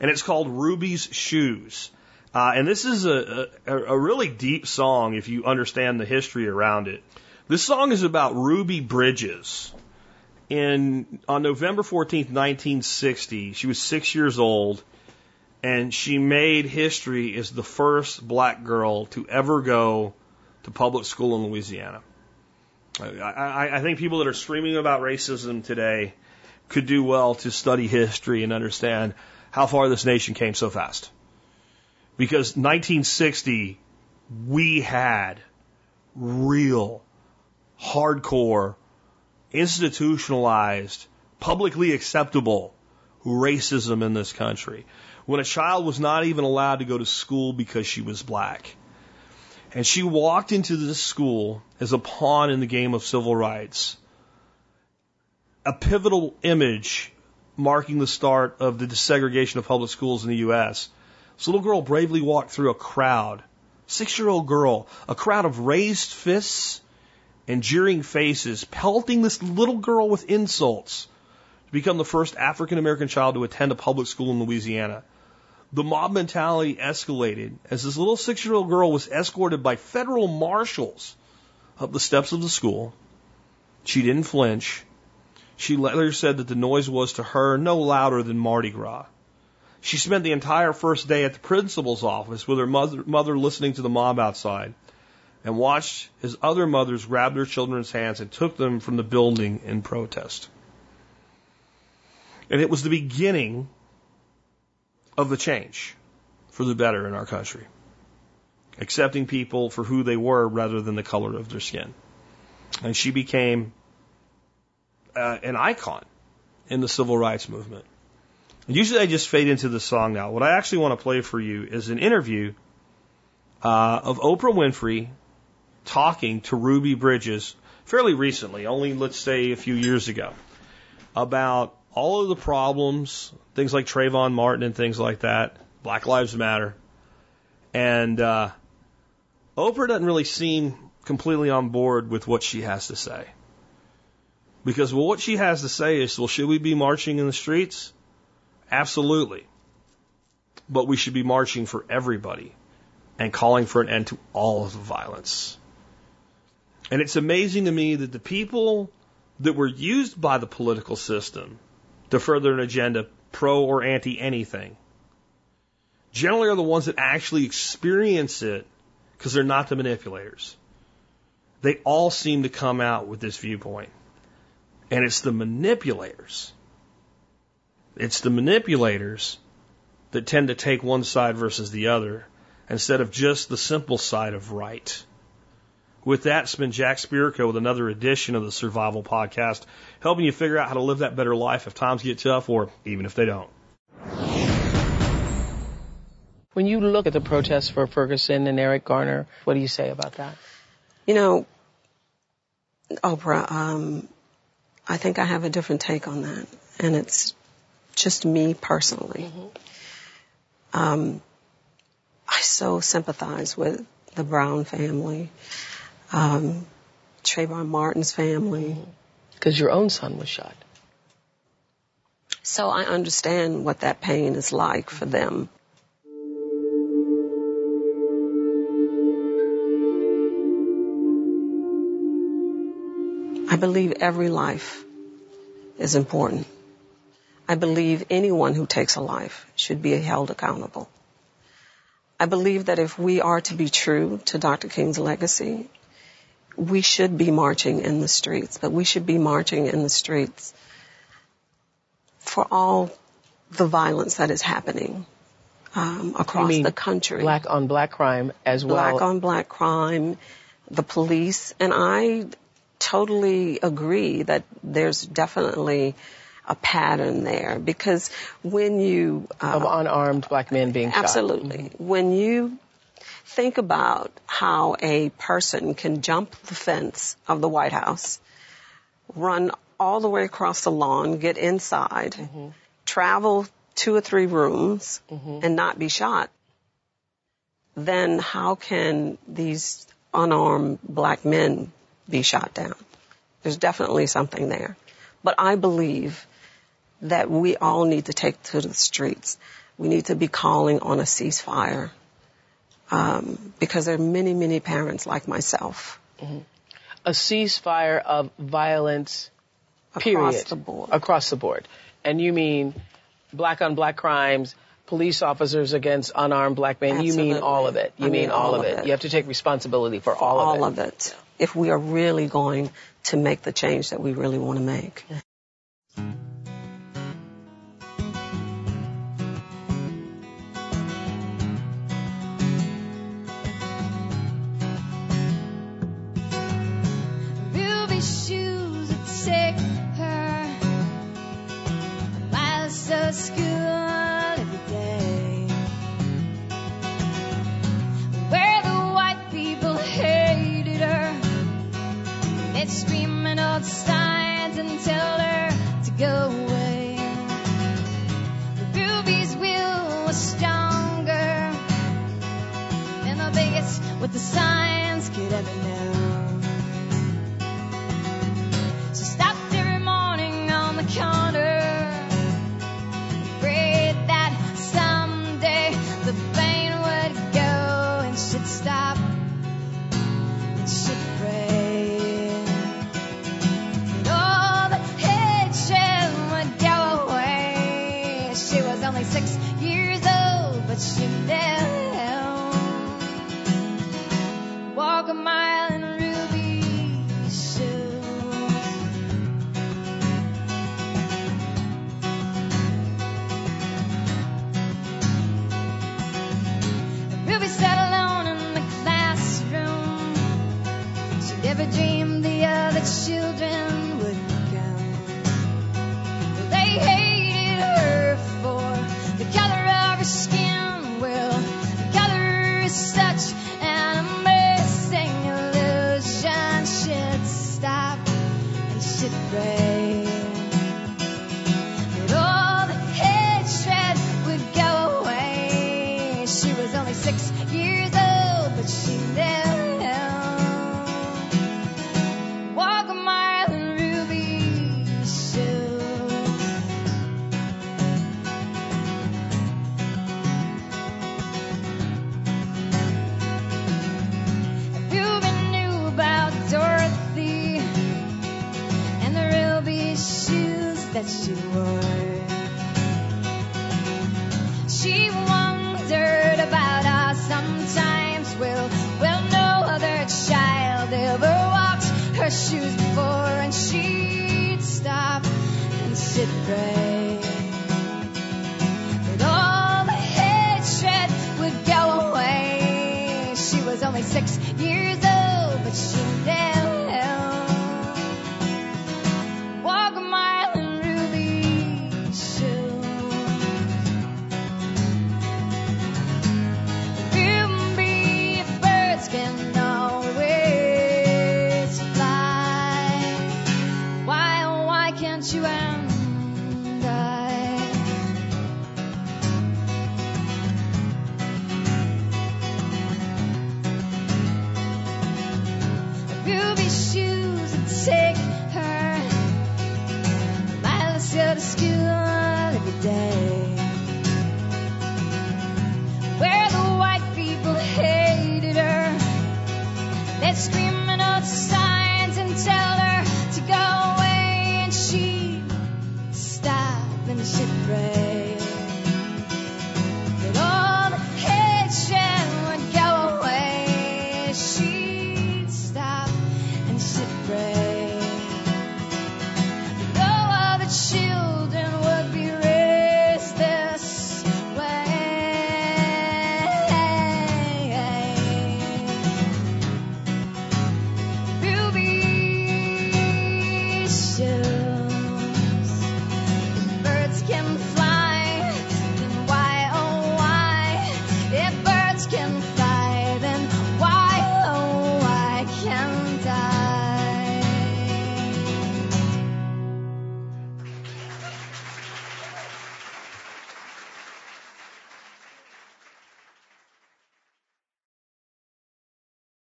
and it's called Ruby's Shoes. Uh, and this is a, a, a really deep song if you understand the history around it. This song is about Ruby Bridges. In on November 14th, 1960, she was six years old, and she made history as the first black girl to ever go to public school in Louisiana. I, I, I think people that are screaming about racism today could do well to study history and understand how far this nation came so fast. Because 1960, we had real, hardcore, institutionalized, publicly acceptable racism in this country. When a child was not even allowed to go to school because she was black. And she walked into this school as a pawn in the game of civil rights. A pivotal image marking the start of the desegregation of public schools in the U.S. This little girl bravely walked through a crowd, six year old girl, a crowd of raised fists and jeering faces, pelting this little girl with insults to become the first African American child to attend a public school in Louisiana the mob mentality escalated as this little six year old girl was escorted by federal marshals up the steps of the school. She didn't flinch. She later said that the noise was to her no louder than Mardi Gras. She spent the entire first day at the principal's office with her mother, mother listening to the mob outside and watched as other mothers grabbed their children's hands and took them from the building in protest. And it was the beginning of the change for the better in our country. Accepting people for who they were rather than the color of their skin. And she became uh, an icon in the civil rights movement. Usually I just fade into the song now. What I actually want to play for you is an interview uh, of Oprah Winfrey talking to Ruby Bridges fairly recently, only let's say a few years ago, about all of the problems, things like Trayvon Martin and things like that, Black Lives Matter. And uh, Oprah doesn't really seem completely on board with what she has to say. Because well, what she has to say is, well, should we be marching in the streets? Absolutely. But we should be marching for everybody and calling for an end to all of the violence. And it's amazing to me that the people that were used by the political system to further an agenda, pro or anti anything, generally are the ones that actually experience it because they're not the manipulators. They all seem to come out with this viewpoint. And it's the manipulators. It's the manipulators that tend to take one side versus the other instead of just the simple side of right. With that, it's been Jack Spirko with another edition of the Survival Podcast, helping you figure out how to live that better life if times get tough or even if they don't. When you look at the protests for Ferguson and Eric Garner, what do you say about that? You know, Oprah, um, I think I have a different take on that, and it's just me personally. Mm-hmm. Um, I so sympathize with the Brown family um, Trayvon Martin's family. Because your own son was shot. So I understand what that pain is like for them. Believe every life is important. I believe anyone who takes a life should be held accountable. I believe that if we are to be true to Dr. King's legacy, we should be marching in the streets, but we should be marching in the streets for all the violence that is happening um, across the country. Black on black crime as well. Black on black crime, the police, and I totally agree that there's definitely a pattern there because when you uh, of unarmed black men being absolutely shot. Mm-hmm. when you think about how a person can jump the fence of the White House, run all the way across the lawn, get inside, mm-hmm. travel two or three rooms, mm-hmm. and not be shot, then how can these unarmed black men be shot down? There's definitely something there. But I believe that we all need to take to the streets. We need to be calling on a ceasefire um, because there are many, many parents like myself. Mm-hmm. A ceasefire of violence, period, across the board. Across the board, and you mean black on black crimes, police officers against unarmed black men. Absolutely. You mean all of it. You I mean, mean all, all of it. it. You have to take responsibility for, all, all of it. All of it. If we are really going to make the change that we really want to make. What the signs